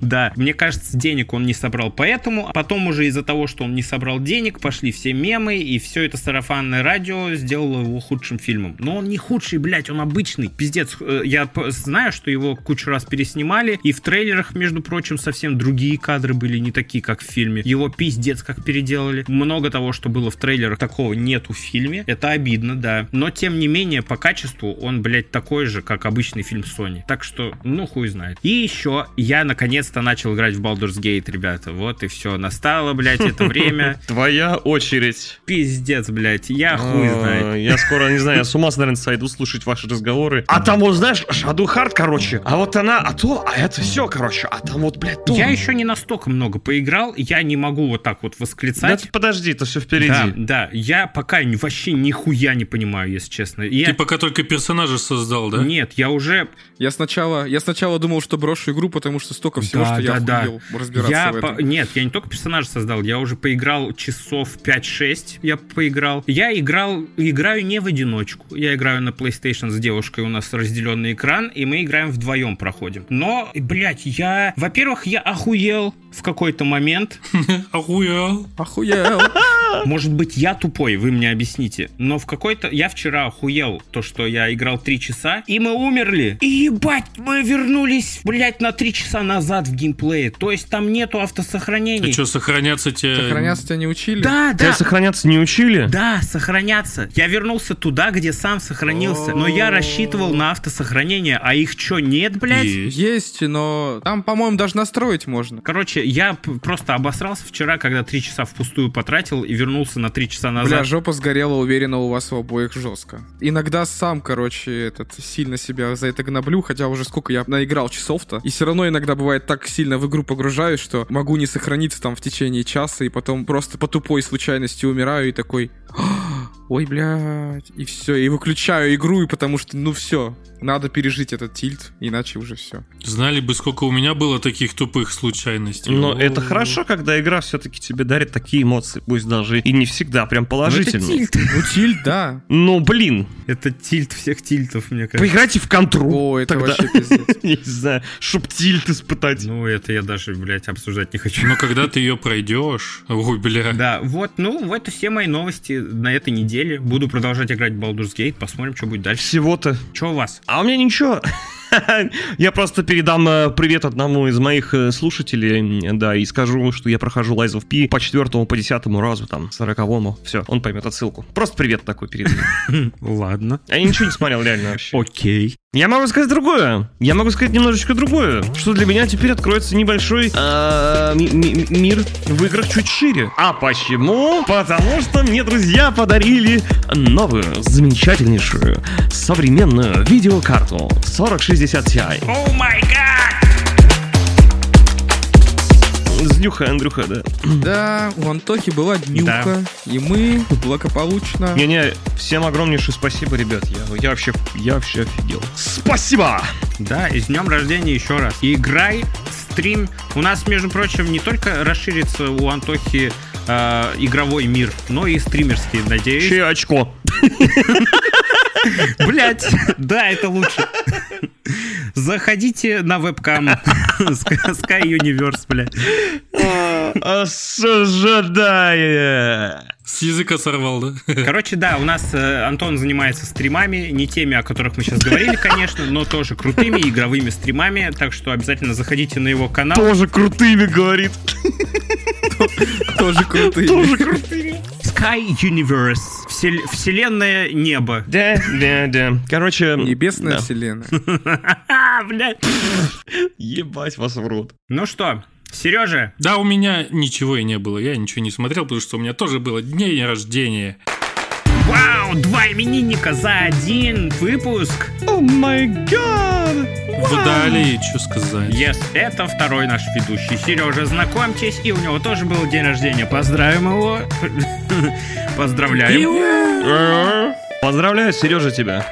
Да, мне кажется, денег он не собрал поэтому, а потом уже из-за того, что он не собрал денег, пошли все мемы, и все это сарафанное радио сделало его худшим фильмом. Но он не худший, блядь, он обычный. Пиздец, Э, я знаю, что его кучу раз переснимали, и в трейлерах, между прочим, совсем другие кадры были, не такие, как в фильме. Его пиздец как переделали. Много того, что было в трейлерах, такого нету в фильме. Это обидно, да. Но, тем не менее, по качеству он, блядь, такой же, как обычный фильм Sony. Так что, ну, хуй знает. И еще я, наконец-то, начал играть в Baldur's Gate, ребята. Вот и все. Настало, блядь, это время. [laughs] Твоя очередь. Пиздец, блядь. Я хуй А, знает. Я [laughs] скоро, не знаю, я с ума, наверное, сойду слушать ваши разговоры. А там, вот, знаешь, Shadow Heart, короче. А вот она, а то, а это все, короче. А там вот, блядь, то. Я еще не настолько много поиграл, я не могу вот так вот Да восклицать. подожди, это все впереди. Да, да, я пока ни- вообще нихуя не понимаю, если честно. Я... Ты пока только персонажа создал, да? Нет, я уже... Я сначала, я сначала думал, что брошу игру, потому что столько всего, Да, что я да, да. охуел разбираться Я в по- этом. Нет, я не только персонажа создал, я уже поиграл часов 5-6, я поиграл. Я играл, играю не в одиночку. Я играю на PlayStation с девушкой, у нас разделенный экран, и мы играем вдвоем проходим. Но, блядь, я... Во-первых, я охуел в какой-то момент. [laughs] Охуел. Охуел. [laughs] Может быть, я тупой, вы мне объясните. Но в какой-то... Я вчера охуел, то, что я играл 3 часа, и мы умерли. И ебать, мы вернулись, блядь, на 3 часа назад в геймплее. То есть там нету автосохранений. Ты что, сохраняться тебе... Сохраняться тебя не учили? Да, Тебя да. сохраняться не учили? Да, сохраняться. Я вернулся туда, где сам сохранился. Но я рассчитывал на автосохранение, а их что, нет, блядь? Есть, но там, по-моему, даже настроить можно. Короче, я просто обосрался вчера, когда три часа впустую потратил и вернулся на три часа назад. Бля, жопа сгорела, уверена, у вас у обоих жестко. Иногда сам, короче, этот сильно себя за это гноблю, хотя уже сколько я наиграл часов-то. И все равно иногда бывает так сильно в игру погружаюсь, что могу не сохраниться там в течение часа, и потом просто по тупой случайности умираю и такой... «А, ой, блядь, и все, и выключаю игру, и потому что, ну все, надо пережить этот тильт, иначе уже все. Знали бы, сколько у меня было таких тупых случайностей. Но О. это хорошо, когда игра все-таки тебе дарит такие эмоции, пусть даже и не всегда прям положительные. Ну, тильт, да. Ну, блин, Это тильт всех тильтов, мне кажется. поиграйте в контру. О, это тогда. вообще пиздец. [laughs] Не знаю, чтоб тильт испытать. Ну, это я даже, блядь, обсуждать не хочу. Но когда ты ее пройдешь, ой, бля. Да, вот, ну, вот и все мои новости на этой неделе. Буду продолжать играть в Baldur's Gate, посмотрим, что будет дальше. Всего-то. Что у вас? А у меня ничего. [laughs] Я просто передам э, привет одному из моих э, слушателей, м, да, и скажу, что я прохожу Lies of P по четвертому, по десятому разу, там, сороковому. Все, он поймет отсылку. Просто привет такой передаю. [laughs] Ладно. Я ничего не смотрел, реально вообще. Окей. Я могу сказать другое. Я могу сказать немножечко другое. Что для меня теперь откроется небольшой ми- ми- мир в играх чуть шире. А почему? Потому что мне друзья подарили новую, замечательнейшую, современную видеокарту 4060 Ti. О май гад! С днюха, Андрюха, да. Да, у Антохи была днюха, и мы благополучно... Не-не, всем огромнейшее спасибо, ребят. Я, я вообще, я вообще офигел. Спасибо! Да, и с днем рождения еще раз. И играй, стрим. У нас, между прочим, не только расширится у Антохи э, игровой мир, но и стримерский, надеюсь. Чье очко? Блять, да, это лучше. Заходите на вебкам [laughs] Sky Universe, блядь. Осуждая! С языка сорвал, да? Короче, да, у нас э, Антон занимается стримами, не теми, о которых мы сейчас говорили, конечно, но тоже крутыми игровыми стримами, так что обязательно заходите на его канал. Тоже крутыми, говорит. Тоже крутые. Тоже крутыми. Sky Universe. Всел- Вселенная небо. Да, да, да. Короче, Небесная да. вселенная. [laughs] Блядь. Ебать вас в рот. Ну что, Сережа, Да, у меня ничего и не было. Я ничего не смотрел, потому что у меня тоже было день рождения. вау, два именинника за один выпуск. О май гад! Водолей, что сказать. Yes, это второй наш ведущий Сережа, знакомьтесь, и у него тоже был день рождения. Поздравим его. [laughs] Поздравляем. Поздравляю, Сережа, тебя.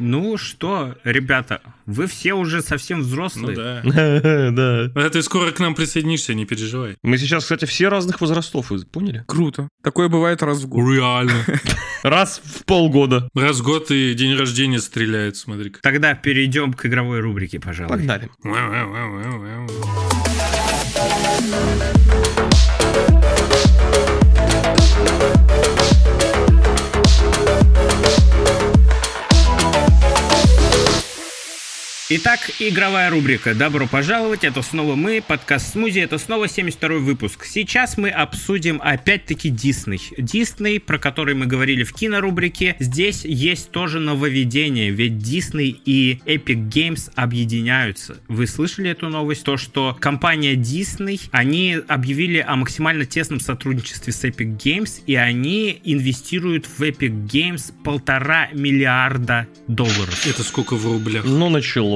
Ну что, ребята, вы все уже совсем Ну взрослые. [laughs] да. Да. А ты скоро к нам присоединишься, не переживай. Мы сейчас, кстати, все разных возрастов, вы поняли? Круто. Такое бывает раз в год. Реально. [laughs] Раз в полгода. Раз в год и день рождения стреляет, смотри-ка. Тогда перейдем к игровой рубрике, пожалуй. Погнали. Итак, игровая рубрика. Добро пожаловать. Это снова мы, подкаст Смузи. Это снова 72 выпуск. Сейчас мы обсудим опять-таки Дисней. Дисней, про который мы говорили в кинорубрике. Здесь есть тоже нововведение, ведь Дисней и Epic Games объединяются. Вы слышали эту новость? То, что компания Disney, они объявили о максимально тесном сотрудничестве с Epic Games, и они инвестируют в Epic Games полтора миллиарда долларов Это сколько в рублях? Ну,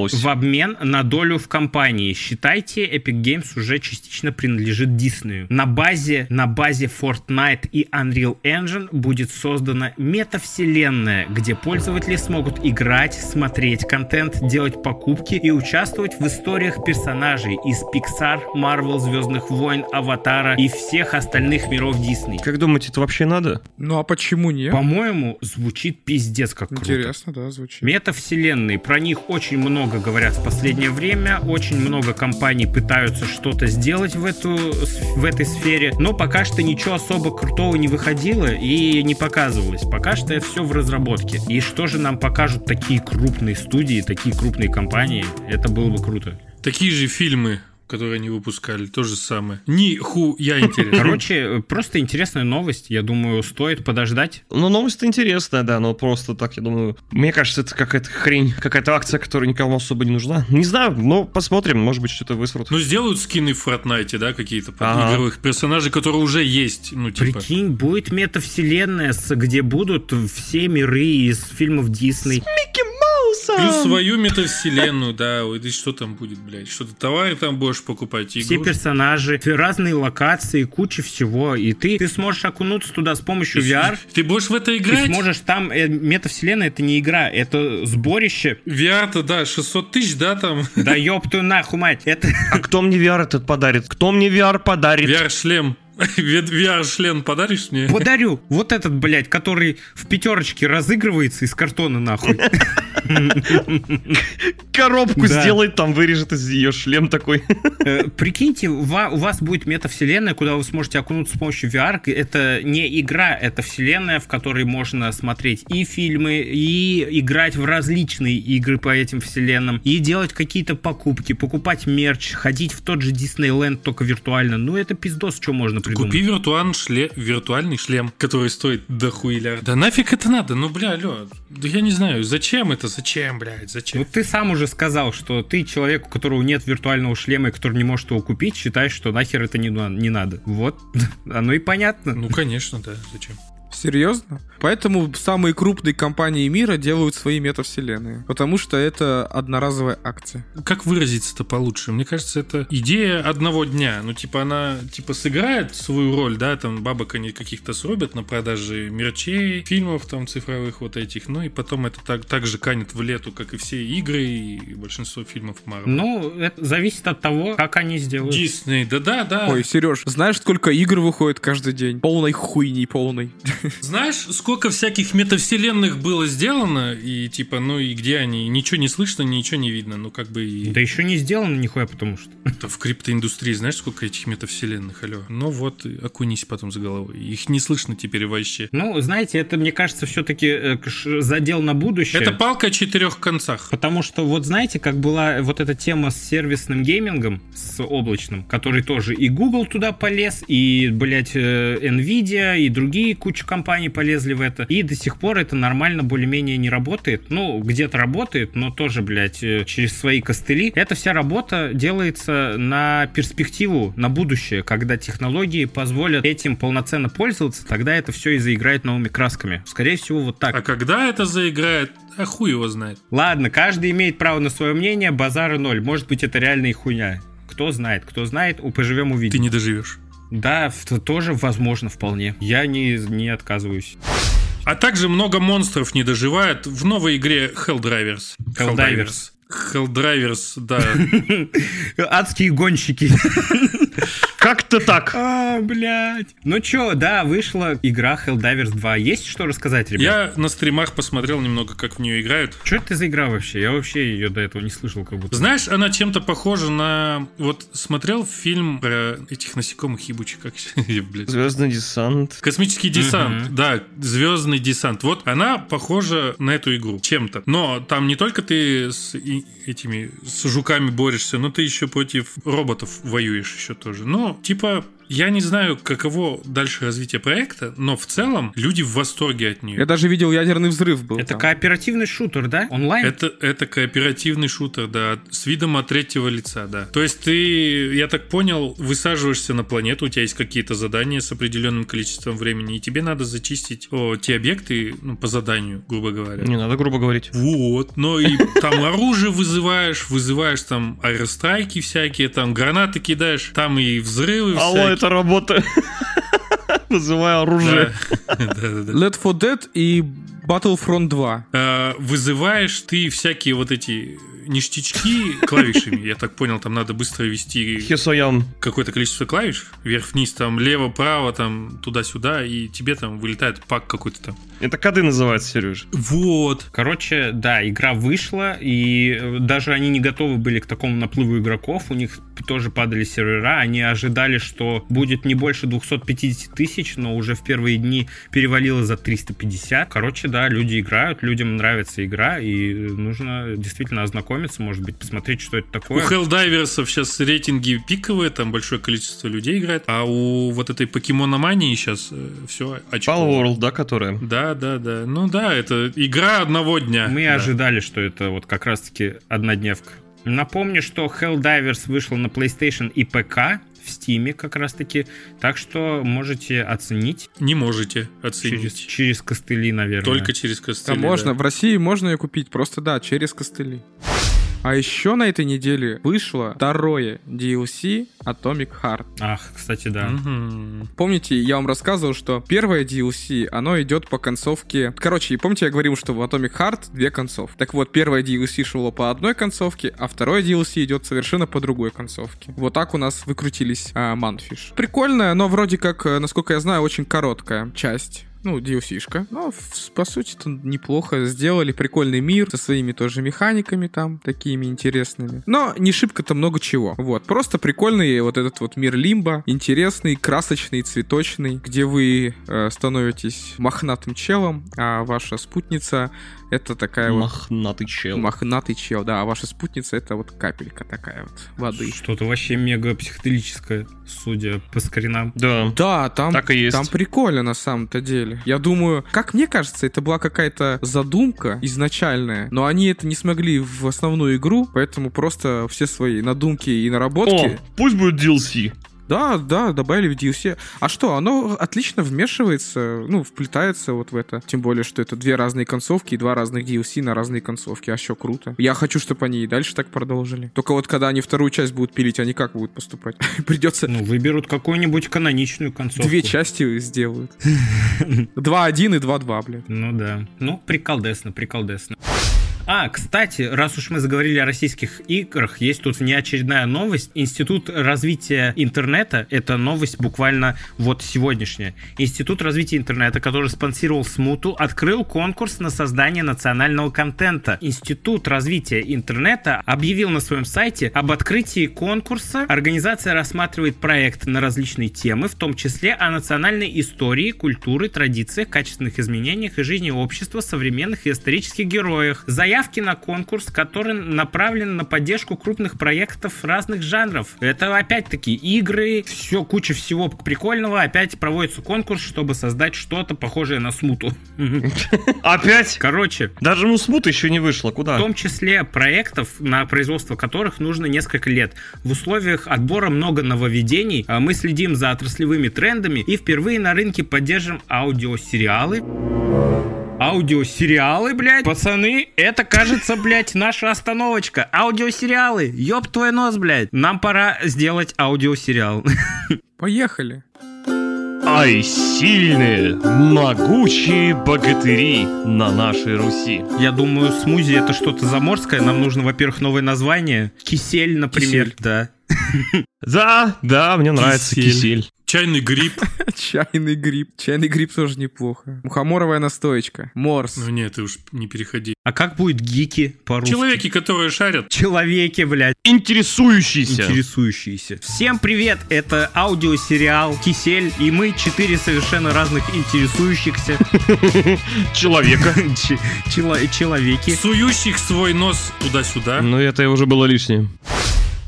началось. в обмен на долю в компании. Считайте, Epic Games уже частично принадлежит Диснею. На базе, на базе Fortnite и Unreal Engine будет создана метавселенная, где пользователи смогут играть, смотреть контент, делать покупки и участвовать в историях персонажей из Pixar, Marvel, Звездных войн, Аватара и всех остальных миров Дисней. Как думаете, это вообще надо? Ну а почему нет? По-моему, звучит пиздец как круто. Интересно, да, звучит. Метавселенные, про них очень много говорят в последнее время, очень много компаний пытаются что-то сделать в, эту, в этой сфере, но пока что ничего особо крутого не выходило и не показывалось. Пока что это все в разработке. И что же нам покажут такие крупные студии, такие крупные компании, это было бы круто. Такие же фильмы, которые они выпускали, то же самое. Ни ху, я интересно. Короче, просто интересная новость, я думаю, стоит подождать. Ну, новость интересная, да, но просто так, я думаю... Мне кажется, это какая-то хрень, какая-то акция, которая никому особо не нужна. Не знаю, но посмотрим, может быть, что-то высрут. Ну, сделают скины в Fortnite, да, какие-то Ага. игровых персонажей, которые уже есть. Ну, типа. Прикинь, будет метавселенная, с- где будут все миры из фильмов Дисней. Микки Мауса! Плюс свою метавселенную, да, да что там будет, блядь, что-то товары там будешь покупать, Все игрушки. персонажи, разные локации, куча всего. И ты, ты сможешь окунуться туда с помощью VR. Ты будешь в это Ты играть? сможешь там, э, метавселенная это не игра, это сборище. VR-то, да, 600 тысяч, да, там? Да ёб твою нахуй, мать, это... А кто мне VR этот подарит? Кто мне VR подарит? VR-шлем. VR-шлем подаришь мне? Подарю. Вот этот, блядь, который в пятерочке разыгрывается из картона, нахуй. Коробку сделает, там вырежет из ее шлем такой. Э, Прикиньте, у вас будет метавселенная, куда вы сможете окунуться с помощью VR. Это не игра, это вселенная, в которой можно смотреть и фильмы, и играть в различные игры по этим вселенным, и делать какие-то покупки, покупать мерч, ходить в тот же Диснейленд, только виртуально. Ну, это пиздос, что можно придумать. Купи виртуальный шлем, виртуальный шлем, который стоит дохуиля. Да нафиг это надо? Ну, бля, алло. Да я не знаю, зачем это? Зачем, блядь, зачем? Ну, ты сам уже сказал, что ты человек, у которого нет виртуального шлема и который не может его купить, считаешь, что нахер это не, не надо. Вот, [laughs] оно и понятно. Ну, конечно, да, зачем? Серьезно? Поэтому самые крупные компании мира делают свои метавселенные. Потому что это одноразовая акция. Как выразиться-то получше? Мне кажется, это идея одного дня. Ну, типа, она, типа, сыграет свою роль, да, там, бабок они каких-то срубят на продаже мерчей, фильмов там цифровых вот этих, ну, и потом это так, так же канет в лету, как и все игры и большинство фильмов Marvel. Ну, это зависит от того, как они сделают. Дисней, да-да-да. Ой, Сереж, знаешь, сколько игр выходит каждый день? Полной хуйни, полной. Знаешь, сколько всяких метавселенных было сделано, и типа, ну и где они? Ничего не слышно, ничего не видно. Ну, как бы и... Да еще не сделано нихуя, потому что... Это в криптоиндустрии, знаешь, сколько этих метавселенных, алло? Ну вот, окунись потом за головой. Их не слышно теперь вообще. Ну, знаете, это, мне кажется, все-таки задел на будущее. Это палка о четырех концах. Потому что вот знаете, как была вот эта тема с сервисным геймингом, с облачным, который тоже и Google туда полез, и, блядь, э, Nvidia, и другие куча компаний полезли в это. И до сих пор это нормально более-менее не работает. Ну, где-то работает, но тоже, блядь, э, через свои костыли. Эта вся работа делается на перспективу, на будущее, когда технологии позволят этим полноценно пользоваться, тогда это все и заиграет новыми красками. Скорее всего, вот так. А когда это заиграет, а хуй его знает. Ладно, каждый имеет право на свое мнение, базара ноль. Может быть, это реальная хуйня. Кто знает, кто знает, поживем Ты увидим. не доживешь. Да, в- тоже возможно вполне. Я не, не отказываюсь. А также много монстров не доживает в новой игре Helldivers. Helldivers. Helldivers, да. [laughs] Адские гонщики. [laughs] Как-то так. А, блядь. Ну чё, да, вышла игра Helldivers 2. Есть что рассказать, ребят? Я на стримах посмотрел немного, как в нее играют. Что это за игра вообще? Я вообще ее до этого не слышал, как будто. Знаешь, она чем-то похожа на... Вот смотрел фильм про этих насекомых ебучих, как... [laughs] блядь. Звездный десант. Космический десант, Мгм. да, звездный десант. Вот она похожа на эту игру чем-то. Но там не только ты с этими с жуками борешься, но ты еще против роботов воюешь еще тоже. Но типа я не знаю, каково дальше развитие проекта, но в целом люди в восторге от нее. Я даже видел ядерный взрыв был. Это там. кооперативный шутер, да? Онлайн? Это, это кооперативный шутер, да, с видом от третьего лица, да. То есть ты, я так понял, высаживаешься на планету, у тебя есть какие-то задания с определенным количеством времени, и тебе надо зачистить о, те объекты ну, по заданию, грубо говоря. Не надо грубо говорить. Вот, но и там оружие вызываешь, вызываешь там аэрострайки всякие, там гранаты кидаешь, там и взрывы Алло, всякие. Это работа. [laughs] Вызываю оружие. [laughs] Left 4 Dead и Battlefront 2. Э, вызываешь ты всякие вот эти ништячки клавишами. Я так понял, там надо быстро вести какое-то количество клавиш. Вверх-вниз, там лево-право, там туда-сюда, и тебе там вылетает пак какой-то там. Это коды называются, Сереж. Вот. Короче, да, игра вышла, и э, даже они не готовы были к такому наплыву игроков, у них тоже падали сервера, они ожидали, что будет не больше 250 тысяч, но уже в первые дни перевалило за 350. Короче, да, люди играют, людям нравится игра, и нужно действительно ознакомиться, может быть, посмотреть, что это У такое. Хеллдайверсов сейчас рейтинги пиковые, там большое количество людей играет, а у вот этой покемономании сейчас все очко. Pal World, да, которая? Да, да, да. Ну да, это игра одного дня. Мы Да. ожидали, что это вот как раз-таки однодневка. Напомню, что Helldivers вышел на PlayStation и ПК в Стиме как раз-таки. Так что можете оценить Не можете через, оценить. через костыли, наверное. Только через Да костыли. можно, да. в России можно ее купить, просто да, через костыли. А еще на этой неделе вышло второе DLC Atomic Heart. Ах, кстати, да. Мгм. Помните, я вам рассказывал, что первое DLC, оно идет по концовке... Короче, помните, я говорил, что в Atomic Heart две концовки. Так вот, первое DLC шло по одной концовке, а второе DLC идет совершенно по другой концовке. Вот так у нас выкрутились Манфиш. Прикольная, но вроде как, э, насколько я знаю, очень короткая часть. Ну, DLC-шка. Но, в- по сути, то неплохо сделали. Прикольный мир со своими тоже механиками там, такими интересными. Но не шибко-то много чего. Вот. Просто прикольный вот этот вот мир Лимба. Интересный, красочный, цветочный, где вы э, становитесь мохнатым челом, а ваша спутница это такая вот... Мохнатый чел. Мохнатый чел, да, а ваша спутница это вот капелька такая вот воды. Что-то вообще мега психоделическое, судя по скринам. Да. Да, там, Так и есть. там прикольно на самом-то деле. Я думаю, как мне кажется, это была какая-то задумка изначальная, но они это не смогли в основную игру, поэтому просто все свои надумки и О, наработки... пусть будет DLC. Да, да, добавили в DLC. А что, оно отлично вмешивается, ну, вплетается вот в это. Тем более, что это две разные концовки и два разных DLC на разные концовки. А что, круто. Я хочу, чтобы они и дальше так продолжили. Только вот когда они вторую часть будут пилить, они как будут поступать? [laughs] Придется Ну, выберут какую-нибудь каноничную концовку. Две части сделают. [laughs] 2-1 и 2-2, блядь. Ну да. Ну, приколдесно, приколдесно. А, кстати, раз уж мы заговорили о российских играх, есть тут неочередная новость. Институт развития интернета, это новость буквально вот сегодняшняя. Институт развития интернета, который спонсировал Смуту, открыл конкурс на создание национального контента. Институт развития интернета объявил на своем сайте об открытии конкурса. Организация рассматривает проект на различные темы, в том числе о национальной истории, культуре, традициях, качественных изменениях и жизни общества, современных и исторических героях. Заявки на конкурс, который направлен на поддержку крупных проектов разных жанров. Это опять-таки игры, все, куча всего прикольного. Опять проводится конкурс, чтобы создать что-то похожее на смуту. [laughs] Опять? Короче, Даже ну смут еще не вышло. в Куда? том числе проектов, на производство которых нужно несколько лет. В условиях отбора много нововведений, а мы следим за отраслевыми трендами и впервые на рынке поддержим аудиосериалы. Аудиосериалы, блядь. Пацаны, это, кажется, блядь, наша остановочка. Аудиосериалы. Ёб твой нос, блядь. Нам пора сделать аудиосериал. Поехали. Ай, сильные, могучие богатыри на нашей Руси. Я думаю, смузи это что-то заморское. Нам нужно, во-первых, новое название. Кисель, например. Кисель. Да. Да, да, мне нравится Кисель. Чайный гриб. [laughs] Чайный гриб. Чайный гриб тоже неплохо. Мухоморовая настоечка. Морс. Ну нет, ты уж не переходи. А как будет гики по-русски? Человеки, которые шарят. Человеки, блядь. Интересующийся. интересующиеся. Всем привет, это аудиосериал Кисель, и мы четыре совершенно разных интересующихся [laughs] Человека. [laughs] человеки. Сующих свой нос туда-сюда. Но это уже было лишнее.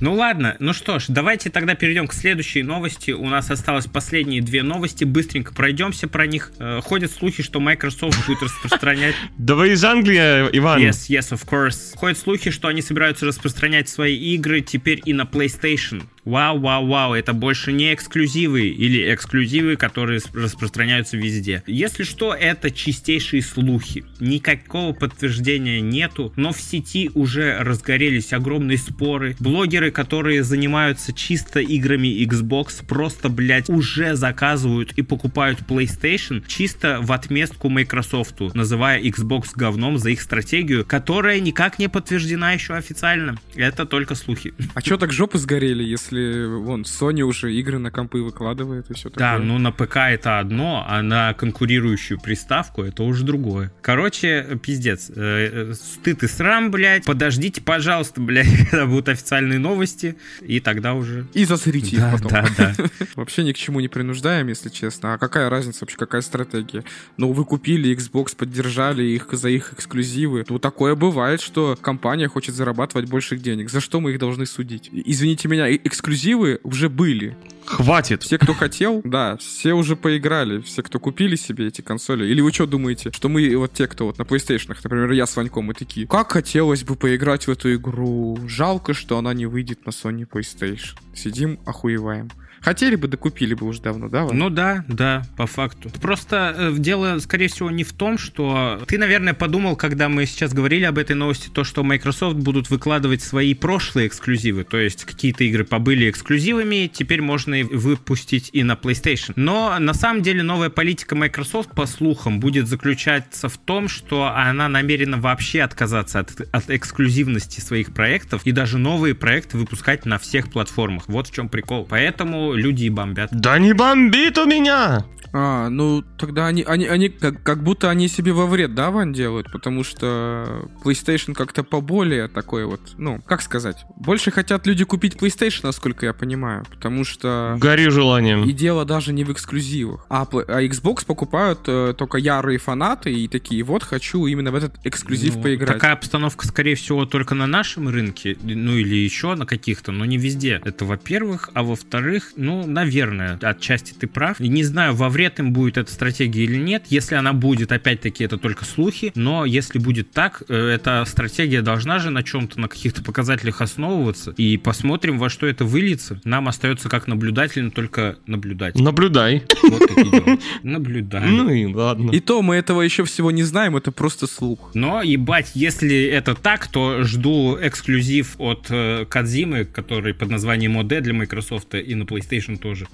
Ну ладно, ну что ж, давайте тогда перейдем к следующей новости. У нас осталось последние две новости, быстренько пройдемся про них. Э, Ходят слухи, что Microsoft будет распространять [laughs] Да вы из Англии, Иван. Yes, yes, of course. Ходят слухи, что они собираются распространять свои игры теперь и на PlayStation. Вау, вау, вау, это больше не эксклюзивы или эксклюзивы, которые распространяются везде. Если что, это чистейшие слухи. Никакого подтверждения нету, но в сети уже разгорелись огромные споры. Блогеры, которые занимаются чисто играми Xbox, просто, блядь, уже заказывают и покупают PlayStation чисто в отместку Microsoft, называя Xbox говном за их стратегию, которая никак не подтверждена еще официально. Это только слухи. А чё так жопы сгорели, если вон Sony уже игры на компы выкладывает и все Да, такое? ну на ПК это одно, а на конкурирующую приставку это уже другое. Короче, пиздец. Э, э, Стыд и срам, блядь. Подождите, пожалуйста, блядь, [laughs] когда будут официальные новости, и тогда уже... И засрите их Да, потом. да, да. [laughs] Вообще ни к чему не принуждаем, если честно. А какая разница вообще, какая стратегия? Ну, вы купили Xbox, поддержали их за их эксклюзивы. Ну, такое бывает, что компания хочет зарабатывать больше денег. За что мы их должны судить? Извините меня, и- эксклюзивы уже были. Хватит. Все, кто хотел, [laughs] да, все уже поиграли. Все, кто купили себе эти консоли. Или вы что думаете, что мы, вот те, кто вот на PlayStation, например, я с Ваньком, мы такие, как хотелось бы поиграть в эту игру. Жалко, что она не выйдет на Sony PlayStation. Сидим, охуеваем. Хотели бы, докупили бы уже давно, да? Вань? Ну да, да, по факту. Просто э, дело, скорее всего, не в том, что... Ты, наверное, подумал, когда мы сейчас говорили об этой новости, то, что Microsoft будут выкладывать свои прошлые эксклюзивы, то есть какие-то игры побыли эксклюзивами, теперь можно и выпустить и на PlayStation. Но на самом деле новая политика Microsoft, по слухам, будет заключаться в том, что она намерена вообще отказаться от, от эксклюзивности своих проектов и даже новые проекты выпускать на всех платформах. Вот в чем прикол. Поэтому люди бомбят. Да не бомбит у меня! А, ну тогда они, они, они как, как будто они себе во вред, да, Вань, делают? Потому что PlayStation как-то поболее такой вот, ну, как сказать, больше хотят люди купить PlayStation, насколько я понимаю, потому что... Гори желанием. И дело даже не в эксклюзивах. А, а Xbox покупают э, только ярые фанаты и такие, вот, хочу именно в этот эксклюзив Ну, поиграть. Такая обстановка, скорее всего, только на нашем рынке, ну или еще на каких-то, но не везде. Это во-первых. А во-вторых, ну, наверное, отчасти ты прав. И не знаю, во вред им будет эта стратегия или нет. Если она будет, опять-таки, это только слухи. Но если будет так, э, эта стратегия должна же на чем-то, на каких-то показателях основываться. И посмотрим, во что это выльется. Нам остается как наблюдателям только наблюдать. Наблюдай. Вот такие дела. Наблюдаем. Ну и ладно. И то мы этого еще всего не знаем, это просто слух. Но, ебать, если это так, то жду эксклюзив от э, Кадзимы, который под названием OD для Microsoft и на PlayStation тоже.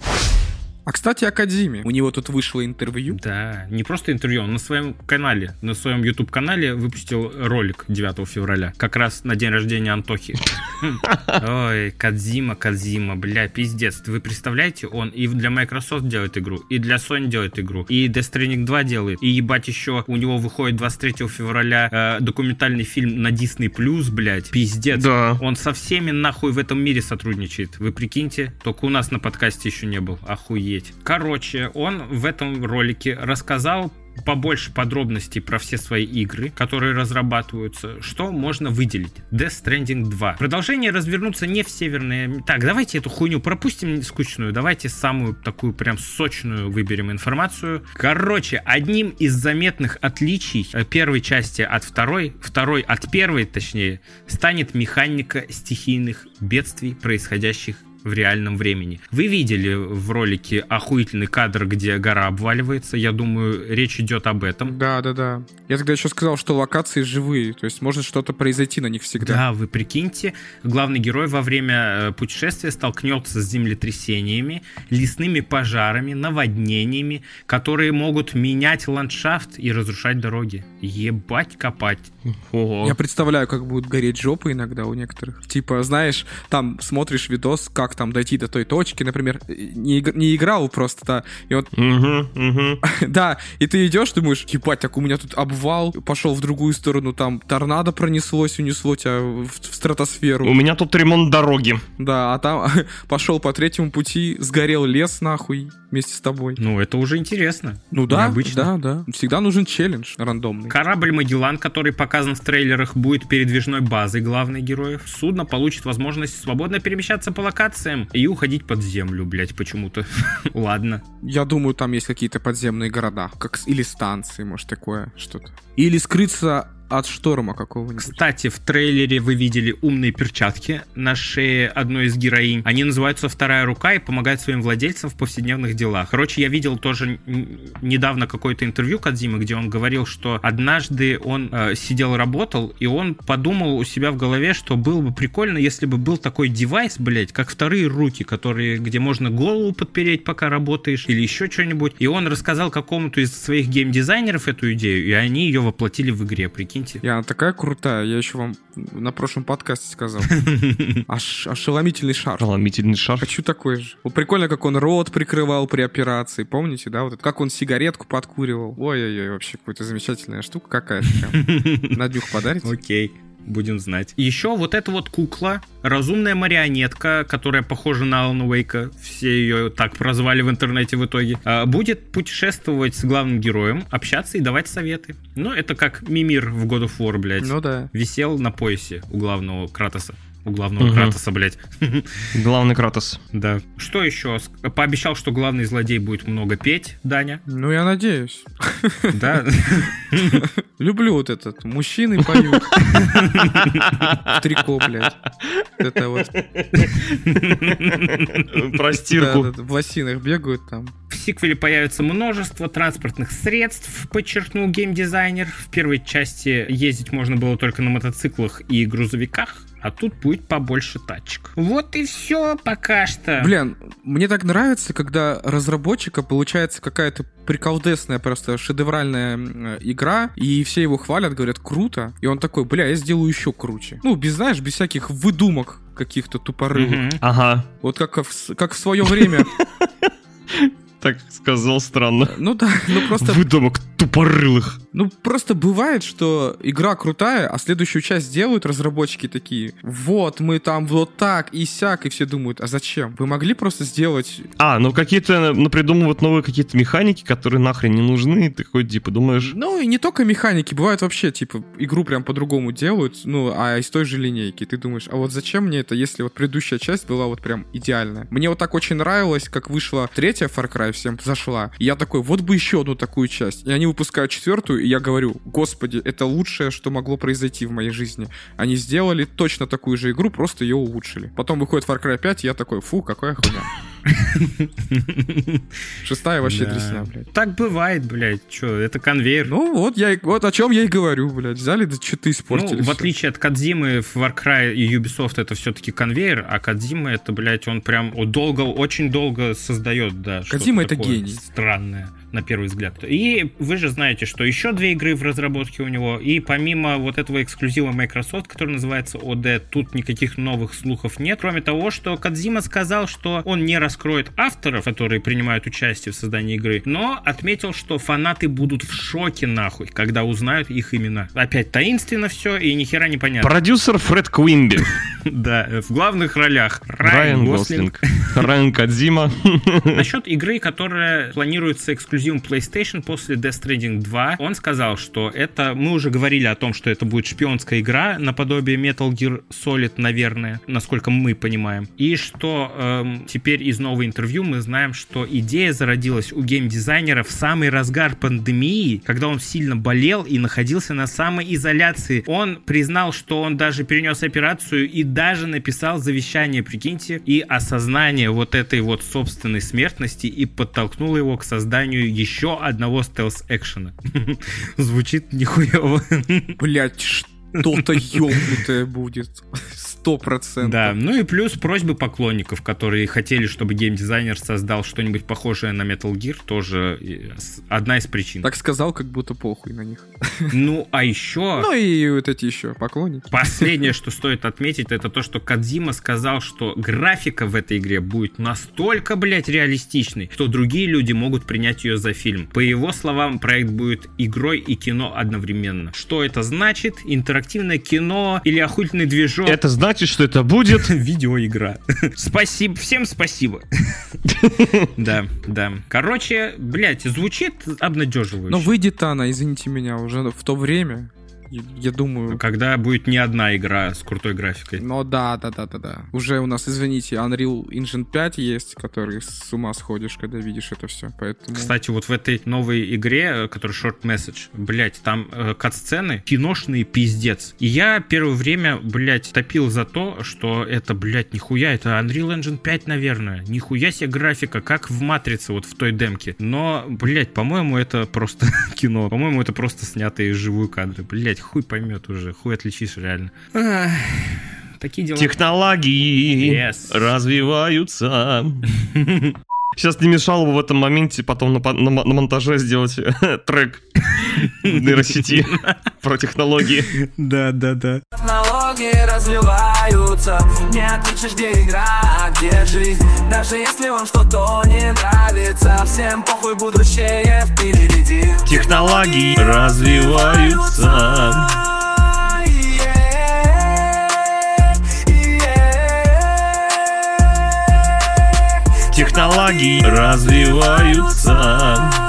А, кстати, о Кадзиме. У него тут вышло интервью. Да, не просто интервью, он на своем канале, на своем YouTube-канале выпустил ролик 9 февраля, как раз на день рождения Антохи. Ой, Кадзима, Кадзима, бля, пиздец. Вы представляете, он и для Microsoft делает игру, и для Sony делает игру, и Death Stranding 2 делает, и ебать еще у него выходит 23 февраля э, документальный фильм на Disney+, блядь, пиздец. Да. Он со всеми нахуй в этом мире сотрудничает. Вы прикиньте, только у нас на подкасте еще не был. Охуеть. Короче, он в этом ролике рассказал побольше подробностей про все свои игры, которые разрабатываются, что можно выделить. Death Stranding 2. Продолжение развернуться не в северные... Так, давайте эту хуйню пропустим скучную, давайте самую такую прям сочную выберем информацию. Короче, одним из заметных отличий э, первой части от второй, второй от первой, точнее, станет механика стихийных бедствий, происходящих в реальном времени. Вы видели в ролике охуительный кадр, где гора обваливается. Я думаю, речь идет об этом. Да, да, да. Я тогда еще сказал, что локации живые, то есть может что-то произойти на них всегда. Да, вы прикиньте, главный герой во время э, путешествия столкнется с землетрясениями, лесными пожарами, наводнениями, которые могут менять ландшафт и разрушать дороги. Ебать копать. Ого. Я представляю, как будут гореть жопы иногда у некоторых. Типа, знаешь, там смотришь видос, как там дойти до той точки, например, не, иг- не играл просто, да, и вот, Мгм, мгм. [laughs] да, и ты идешь, думаешь, ебать, так у меня тут обвал, пошел в другую сторону, там торнадо пронеслось, унесло тебя в, в стратосферу. У меня тут ремонт дороги. Да, а там [laughs] пошел по третьему пути, сгорел лес нахуй вместе с тобой. Ну, это уже интересно. Ну да, Необычно. да, да. Всегда нужен челлендж рандомный. Корабль Магеллан, который показан в трейлерах, будет передвижной базой главных героев. Судно получит возможность свободно перемещаться по локациям и уходить под землю, блять, почему-то. [laughs] Ладно. Я думаю, там есть какие-то подземные города, как или станции, может такое что-то. Или скрыться от шторма какого-нибудь. Кстати, в трейлере вы видели умные перчатки на шее одной из героинь. Они называются «Вторая рука» и помогают своим владельцам в повседневных делах. Короче, я видел тоже недавно какое-то интервью Кадзимы, где он говорил, что однажды он э, сидел работал, и он подумал у себя в голове, что было бы прикольно, если бы был такой девайс, блять, как вторые руки, которые, где можно голову подпереть, пока работаешь, или еще что-нибудь. И он рассказал какому-то из своих геймдизайнеров эту идею, и они ее воплотили в игре, прикиньте. И она такая крутая, я еще вам на прошлом подкасте сказал. [laughs] Аш- ошеломительный шар. Ломительный шар. Хочу такой же. Вот прикольно, как он рот прикрывал при операции. Помните, да? Вот это, как он сигаретку подкуривал. Ой-ой-ой, вообще какая-то замечательная штука какая-то. [laughs] На днюх подарить? Окей, будем знать. Еще вот эта вот кукла, разумная марионетка, которая похожа на Алана Уэйка, все ее так прозвали в интернете в итоге, а, будет путешествовать с главным героем, общаться и давать советы. Ну, это как Мимир в God of War, блядь. Ну да. Висел на поясе у главного Кратоса. У главного Мгм. Кратоса, блядь. [laughs] Главный Кратос. Да. Что еще? Пообещал, что главный злодей будет много петь, Даня. Ну, я надеюсь. Да. [laughs] Люблю вот этот. Мужчины поют. [laughs] В трико, блядь. Это вот. Про стирку. в лосинах бегают там. В сиквеле появится множество транспортных средств, подчеркнул геймдизайнер. В первой части ездить можно было только на мотоциклах и грузовиках, а тут будет побольше тачек. Вот и все пока что. Блин, мне так нравится, когда разработчика получается какая-то приколдесная, просто шедевральная игра, и все его хвалят, говорят, круто, и он такой, бля, я сделаю еще круче. Ну, без, знаешь, без всяких выдумок каких-то тупорылых. Ага. Вот как в, как в свое время. [laughs] Так сказал странно. Ну да, ну просто, Выдумок тупорылых. ну просто бывает, что игра крутая, а следующую часть делают разработчики такие, вот, мы там вот так и сяк, и все думают, а зачем? Вы могли просто сделать А, ну какие-то, ну придумывают новые какие-то механики, которые нахрен не нужны, ты такой, типа, думаешь, Ну, и не только механики, бывает вообще, типа, игру прям по-другому делают, ну, а из той же линейки. Ты думаешь, а вот зачем мне это, если вот предыдущая часть была вот прям идеальная? Мне вот так очень нравилось, как вышла третья Far Cry, всем зашла. Я такой, вот бы еще одну такую часть. И они выпускают четвертую, и я говорю, господи, это лучшее, что могло произойти в моей жизни. Они сделали точно такую же игру, просто ее улучшили. Потом выходит Far Cry 5, и я такой, фу, какая хуйня. Шестая вообще Да. дресня, блядь. Так бывает, блядь. Че, это конвейер. Ну вот, я, вот о чем я и говорю, блядь. Взяли, да читы испортили. Ну, в отличие от Кадзимы, в Far Cry и Ubisoft это все-таки конвейер, а Кадзима это, блядь, он прям долго, очень долго создает, да. что-то Кодзима это гений. Странное, на первый взгляд. И вы же знаете, что еще две игры в разработке у него, и помимо вот этого эксклюзива Microsoft, который называется OD, тут никаких новых слухов нет, кроме того, что Кадзима сказал, что он не раскроет авторов, которые принимают участие в создании игры, но отметил, что фанаты будут в шоке нахуй, когда узнают их имена. Опять таинственно все и ни хера не понятно. продюсер Фред Куинби, [laughs] Да, в главных ролях Райан Гослинг, Райан Кадзима. [laughs] Насчет игры, которая планируется эксклюзивом PlayStation после Death Stranding 2, он сказал, что это... Мы уже говорили о том, что это будет шпионская игра наподобие Metal Gear Solid, наверное, насколько мы понимаем. И что эм, теперь из нового интервью мы знаем, что идея зародилась у геймдизайнера в самый разгар пандемии, когда он сильно болел и находился на самоизоляции. Он признал, что он даже перенес операцию и даже написал завещание, прикиньте, и осознание вот этой вот собственной смертности и подтолкнуло его к созданию еще одного стелс-экшена. [laughs] Звучит нихуево. Блять, что-то ёбнутое будет. Сто процентов. Да, ну и плюс просьбы поклонников, которые хотели, чтобы геймдизайнер создал что-нибудь похожее на Metal Gear, тоже э, одна из причин. Так сказал, как будто похуй на них. Ну, а еще... Ну и вот эти еще поклонники. Последнее, что стоит отметить, это то, что Кадзима сказал, что графика в этой игре будет настолько, блядь, реалистичной, что другие люди могут принять ее за фильм. По его словам, проект будет игрой и кино одновременно. Что это значит? Интерактивное кино или охуительный движок? Это значит, что это будет... [laughs] Видеоигра. Спасибо, всем спасибо. [laughs] Да, да. Короче, блядь, звучит обнадеживающе. Но выйдет она, извините меня, уже в то время. Я я думаю, Когда будет не одна игра с крутой графикой. Ну да, да, да, да, да. Уже у нас, извините, Unreal Engine 5 есть, который с ума сходишь, когда видишь это все. Поэтому. Кстати, вот в этой новой игре, э, которая Short Message, блять, там э, кат-сцены киношные пиздец. И я первое время, блять, топил за то, что это, блять, нихуя, это Unreal Engine 5, наверное. Нихуя себе графика, как в Матрице, вот в той демке. Но, блять, по-моему, это просто [laughs] кино. По-моему, это просто снятые живую кадры. Блять, хуй поймет уже, хуй отличишь реально. Ах, Такие дела. Технологии Yes. развиваются. [laughs] Сейчас не мешало бы в этом моменте потом на, на на монтаже сделать трек [laughs] нейросети [laughs] про технологии. Да, да, да. Технологии развиваются Не отличишь, где игра, а где жизнь Даже если вам что-то не нравится Всем похуй, будущее впереди Технологии развиваются. Технологии развиваются.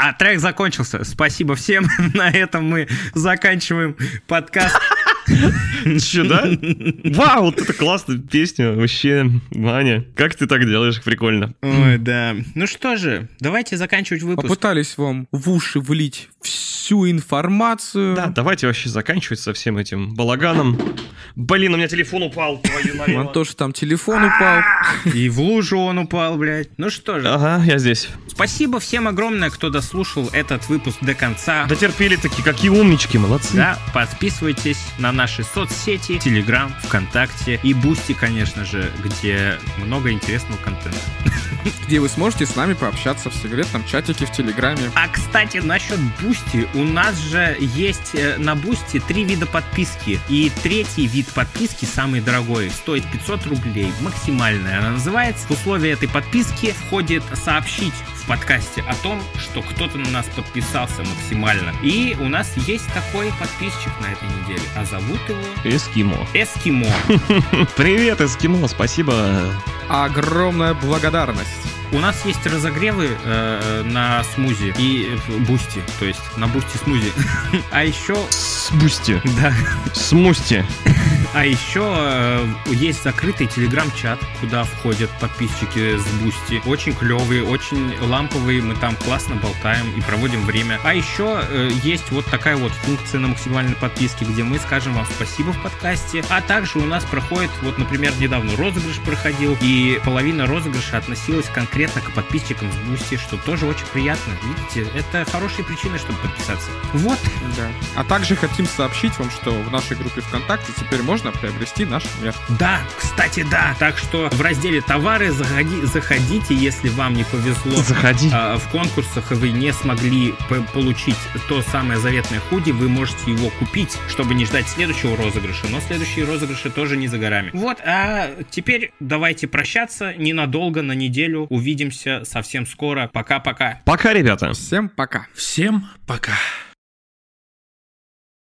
А трек закончился. Спасибо всем. [laughs] На этом мы заканчиваем подкаст. Че, да? Вау, вот это классная песня. Вообще, Ваня, как ты так делаешь? Прикольно. Ой, да. Ну что же, давайте заканчивать выпуск. Попытались вам в уши влить всю информацию. Да, давайте вообще заканчивать со всем этим балаганом. Блин, у меня телефон упал. Антоша там телефон упал. И в лужу он упал, блядь. Ну что же, Ага, я здесь. Спасибо всем огромное, кто дослушал этот выпуск до конца. Дотерпели такие, какие умнички, молодцы. Да, подписывайтесь на наши соцсети, Телеграм, ВКонтакте и Бусти, конечно же, где много интересного контента. [laughs] где вы сможете с нами пообщаться в секретном чатике в Телеграме. А, кстати, насчет Бусти. У нас же есть э, на Бусти три вида подписки. И третий вид подписки, самый дорогой, стоит 500 рублей. Максимальная она называется. В условия этой подписки входит сообщить в подкасте о том, что кто-то на нас подписался максимально. И у нас есть такой подписчик на этой неделе. А зовут его Эскимо. Эскимо. [laughs] Привет, Эскимо, спасибо. Огромная благодарность. У нас есть разогревы э, на смузи и Boosty, то есть на Boosty смузи. [laughs] А еще, Смусти. да, Смусти. а еще э, есть закрытый телеграм-чат, куда входят подписчики с Boosty. Очень клевые, очень ламповые, мы там классно болтаем и проводим время. А еще э, есть вот такая вот функция на максимальной подписке, где мы скажем вам спасибо в подкасте. А также у нас проходит, вот, например, недавно розыгрыш проходил, и половина розыгрыша относилась конкретно к подписчикам с Boosty, что тоже очень приятно. Видите, это хорошие причины, чтобы подписаться. Вот, Да. А также хотим сообщить вам, что в нашей группе ВКонтакте теперь можно приобрести наш мерч. Да, кстати, да. Так что в разделе товары заходи- заходите, если вам не повезло. Заходи. а, В конкурсах и вы не смогли получить то самое заветное худи, вы можете его купить, чтобы не ждать следующего розыгрыша. Но следующие розыгрыши тоже не за горами. Вот, а теперь давайте прощаться ненадолго, на неделю. Увидимся совсем скоро. Пока-пока. Пока, ребята. Всем пока. Всем пока.